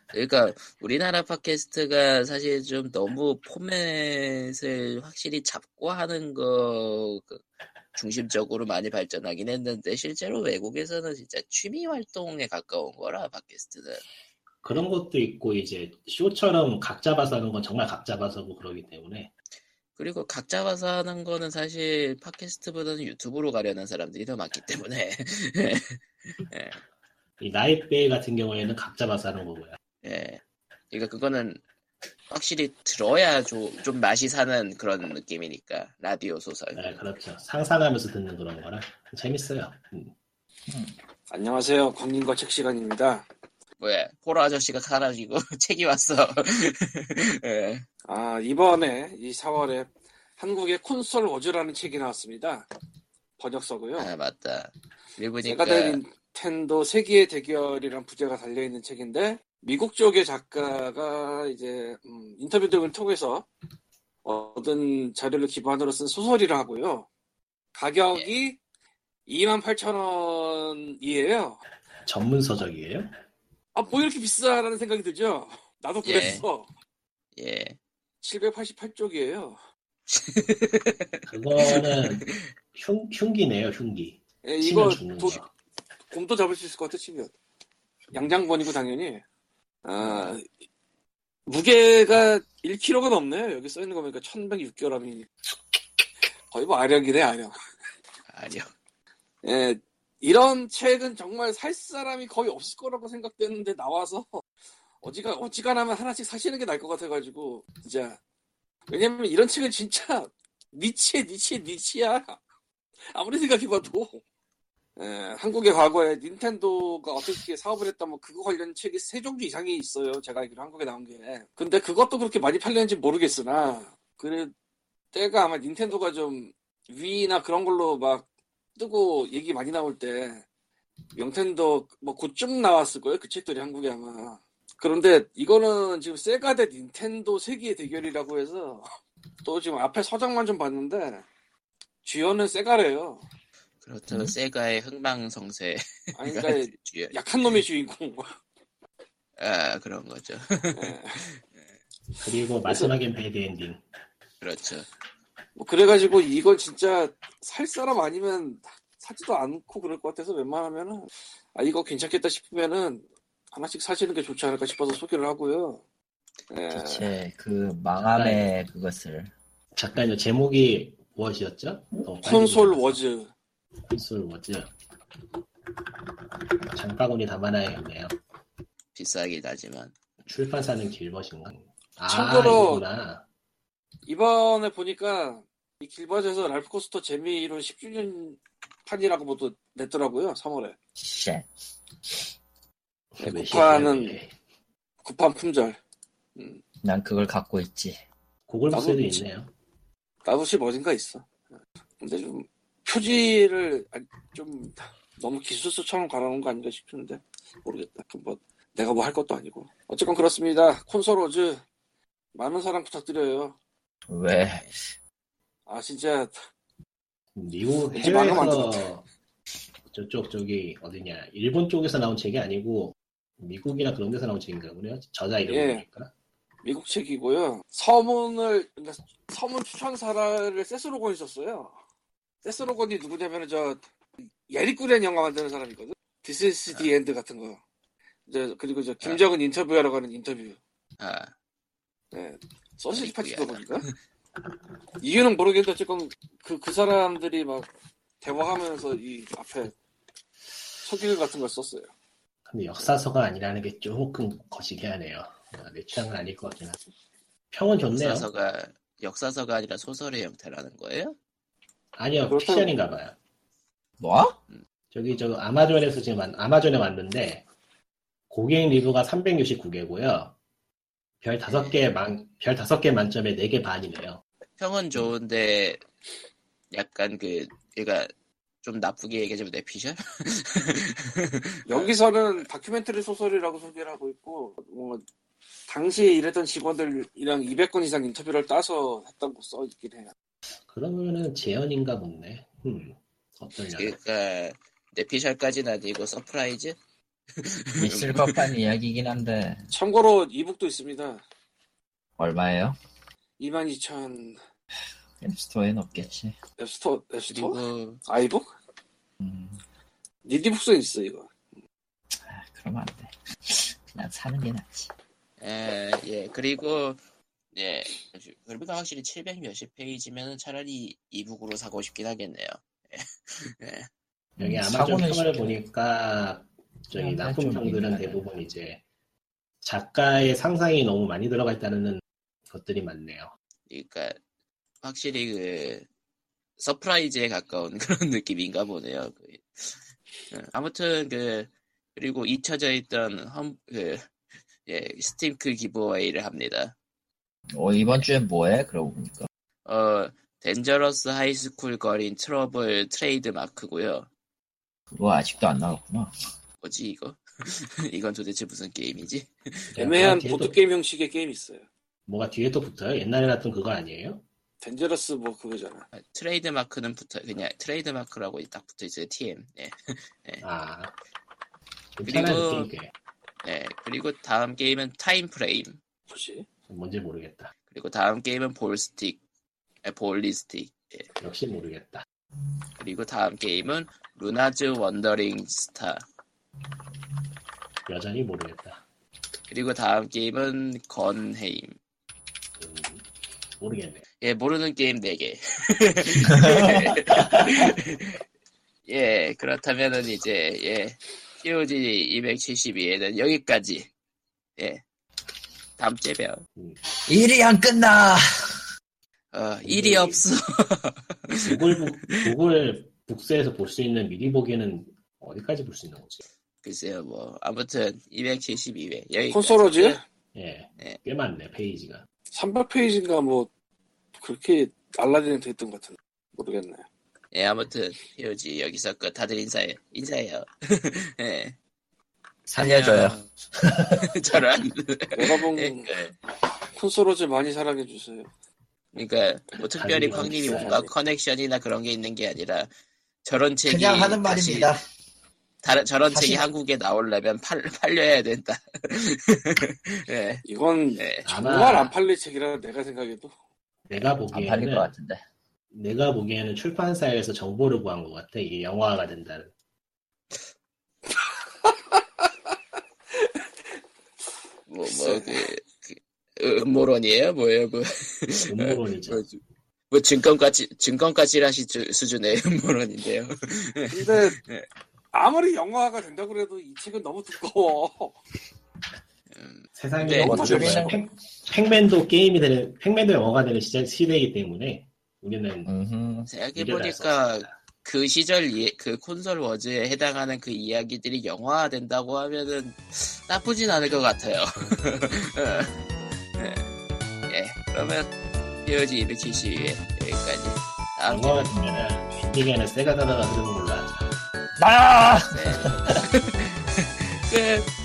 그러니까 우리나라 팟캐스트가 사실 좀 너무 포맷을 확실히 잡고 하는 거 그, 중심적으로 많이 발전하긴 했는데 실제로 외국에서는 진짜 취미 활동에 가까운 거라 팟캐스트는 그런 것도 있고 이제 쇼처럼 각 잡아서 하는 건 정말 각 잡아서 하고 그러기 때문에 그리고 각 잡아서 하는 거는 사실 팟캐스트보다는 유튜브로 가려는 사람들이 더 많기 때문에 (laughs) 이 나이베이 같은 경우에는 각 잡아서 하는 거고요. 예 그러니까 그거는 확실히 들어야 조- 좀 맛이 사는 그런 느낌이니까 라디오 소설 네, 그렇죠. 상상하면서 듣는 그런 거라 재밌어요. 음. 안녕하세요. 광림과 책 시간입니다. 뭐야 포로 아저씨가 사라지고 (laughs) 책이 왔어 (laughs) 예. 아, 이번에 이 4월에 한국의 콘솔 워즈라는 책이 나왔습니다. 번역서고요. 아 맞다 제가 된 닌텐도 세기의 대결이란 부제가 달려 있는 책인데 미국 쪽의 작가가 이제 음, 인터뷰 등을 통해서 얻은 자료를 기반으로 쓴 소설이라 하고요. 가격이 28,000원이에요. 전문 서적이에요. 아, 뭐 이렇게 비싸라는 생각이 들죠? 나도 예. 그랬어. 예 788쪽이에요. 그거는 (laughs) 흉, 흉기네요, 흉기. 예, 이거 도, 거. 곰도 잡을 수 있을 것 같아, 치면. 양장본이고, 당연히. 아, 무게가 1kg가 넘네요. 여기 써있는 거 보니까 1106g이. 거의 뭐 아령이네, 아령. 아니요 예, 이런 책은 정말 살 사람이 거의 없을 거라고 생각되는데 나와서 어지가, 어지간하면 하나씩 사시는 게 나을 것 같아가지고, 진짜. 왜냐면 이런 책은 진짜 니치에 니치에 니치야. 아무리 생각해봐도. 예, 한국의 과거에 닌텐도가 어떻게 사업을 했다 뭐 그거 관련 책이 세 종류 이상이 있어요. 제가 알기로 한국에 나온 게. 근데 그것도 그렇게 많이 팔렸는지 모르겠으나 그 때가 아마 닌텐도가 좀 위나 그런 걸로 막 뜨고 얘기 많이 나올 때 명텐도 뭐 곧쯤 나왔을 거예요. 그 책들이 한국에 아마. 그런데 이거는 지금 세가 대 닌텐도 세기의 대결이라고 해서 또 지금 앞에 서장만 좀 봤는데 주어는 세가래요. 그렇죠. 음. 세가의 흥망성쇠. 아니 (laughs) 그러니까 쥐- 약한 놈의 주인공. 아 그런 거죠. 예. (laughs) 그리고 마지막엔 bad ending. 그렇죠. 뭐 그래가지고 이걸 진짜 살 사람 아니면 사지도 않고 그럴 것 같아서 웬만하면은 아 이거 괜찮겠다 싶으면은 하나씩 사시는 게 좋지 않을까 싶어서 소개를 하고요. 예. 대체 그 망함의 그것을 잠깐요. 제목이 무엇이었죠? 어, Console. Wars Console Wars. 장바구니 담아놔야겠네요. 비싸긴 하지만. 출판사는 길벗인가? 아, 참고로- 이구나. 이번에 보니까 이 길벗에서 랄프 코스터 재미로 10주년 판이라고 뭐또 냈더라고요 3월에. 쉣 시에 구판 품절. 난 그걸 갖고 있지. 고글 그치. 있네요. 나도 집 어딘가 있어. 근데 좀 표지를 아- 좀 너무 기술서처럼 갈아놓은 거 아닌가 싶은데 모르겠다. 그뭐 내가 뭐 할 것도 아니고. 어쨌건 그렇습니다. 콘솔 워즈 많은 사랑 부탁드려요. 왜 아 진짜 미국 해외에서 저쪽 저기 어디냐 일본 쪽에서 나온 책이 아니고 미국이나 그런 데서 나온 책인가 보네요. 저자 이름이 예. 보니까. 미국 책이고요. 서문을 그러니까 서문 추천사를 세스로건이 썼어요. 세스로건이 누구냐면 저 예리꾸렌 영화 만드는 사람이거든. This is the end 같은 거. 이제 그리고 저 김정은 인터뷰하러 가는 인터뷰. 아 네. 소시지 파티도. 보니까. 이유는 모르겠는데 어쨌건 그, 그 사람들이 막 대화하면서 이 앞에 소길 같은 걸 썼어요. 근데 역사서가 아니라는 게 조금 거시기 하네요. 아, 내 취향은 아닐 것 같긴 하고. 평은 좋네요. 역사서가 역사서가 아니라 소설의 형태라는 거예요? 아니요, 그렇다면- 픽션인가 봐요. 뭐? 저기 저 아마존에서 지금 만- 아마존에 왔는데 고객 리뷰가 369개고요. 별 5개 만, 별 5개 만점에 4개 반이네요. 평은 좋은데 약간 그 그러니까 좀 나쁘게 얘기하자면 내피셜? (laughs) 여기서는 다큐멘터리 소설이라고 소개를 하고 있고 뭐 당시에 일했던 직원들이랑 200건 이상 인터뷰를 따서 했다고 써 있긴 해요. 그러면은 재현인가 보네. 음, 어떨려나. 그러니까 내피셜까지는 아니고 서프라이즈? 있을 법한 이야기긴 한데 참고로 e-book도 있습니다. 얼마예요? 22,000 앱스토어엔 없겠지 앱스토어 앱스토어? 그리고 아이북? 음, 니디북스에 있어 이거. 아, 그러면 안돼 그냥 사는 게 낫지 에, 예 그리고 예 그러니까 확실히 700 몇십 페이지면 차라리 이북으로 사고 싶긴 하겠네요. 예. 예. 여기 음, 아마존 사고는 평을. 보니까 저기 음, 나쁜 좀 평들은. 대부분 이제 작가의 상상이 너무 많이 들어가 있다는 것들이 많네요. 그러니까 확실히 그 서프라이즈에 가까운 (laughs) 그런 느낌인가 보네요. 그, 예. 아무튼 그 그리고 잊혀져 있던 험, 그 예, Steam key giveaway를 합니다. 어 이번 주엔 뭐해? 그러고 보니까 어 Dangerous High School Girls in Trouble 트레이드 마크고요. 그거 아직도 안 나왔구나 뭐지 이거? (laughs) 이건 도대체 무슨 게임이지? 애매한 보드 게임 형식의 게임 있어요. 뭐가 뒤에 또 붙어요? 옛날에 났던 그거 아니에요? Dangerous 뭐 그거잖아. 아, 트레이드 마크는 붙어 그냥 트레이드 마크라고 딱 붙어 있어요. TM. 예. 아. 그리고- 예. 그리고 다음 게임은 Time Frame. 뭐지? 뭔지 모르겠다. 그리고 다음 게임은 Ballistic. 예, Ballistic. 예. 역시 모르겠다. 그리고 다음 게임은 Luna's Wandering Star. 여전히 모르겠다. 그리고 다음 게임은 GunHeim. 음, 모르겠네. 예, 모르는 게임 4개. (laughs) 예, 그렇다면은 이제, 예, POG 272에는 여기까지. 예. 다음 주에 봬요. 일이 안 끝나 어, 일이 없어. 구글, 북- 구글 북스에서 볼 수 있는 미리 보기는 어디까지 볼 수 있는 거지? 글쎄요, 뭐, 아무튼, 272회. 여기까지. 콘솔로지? 예, 네. 꽤 많네, 페이지가. 300페이지인가 뭐 그렇게 알라딘에 됐던 것 같은데 모르겠네. 예, 아무튼, POG 여기서 끝. 다들 인사해. 인사해요. (laughs) 예. 살려줘요. (laughs) 저런. 여러분 예, 끝. 콘솔로즈 많이 사랑해 주세요. 그러니까 뭐 특별히 광님이. 뭔가 커넥션이나 그런 게 있는 게 아니라 저런 책이 그냥 하는 다시 말입니다. 다 른 저런 다시- 책이 한국에 나오려면 팔 팔려야 된다. 네, (laughs) 이건 네. 아마 정말 안 팔릴 책이라 내가 생각해도 내가 안 팔릴 보기에는 것 같은데. 내가 보기에는 출판사에서 정보를 구한 것 같아. 이게 영화가 된다는. (laughs) 뭐 뭐그 음모론이에요, 뭐예요, 그 (laughs) 음모론이죠. 뭐, 뭐 증권가치 증권가치라시 주- 수준의 음모론인데요. 근데 네. 아무리 영화가 된다고 해도 이 책은 너무 두꺼워 세상에 팩- 팩맨도 게임이 되는 팩맨도 영화가 되는 시대, 시대이기 때문에 우리는 음흠. 생각해 미래를 알수 보니까 없습니다. 그 시절 이- 그 콘솔 워즈에 해당하는 그 이야기들이 영화화 된다고 하면은 나쁘진 않을 것 같아요. 예, (laughs) 예, 그러면 POG 272회 여기까지. 다음 영화가 되면은 엔딩에는 세가 가다가 흐르는 걸로 아! 네. (laughs) 끝.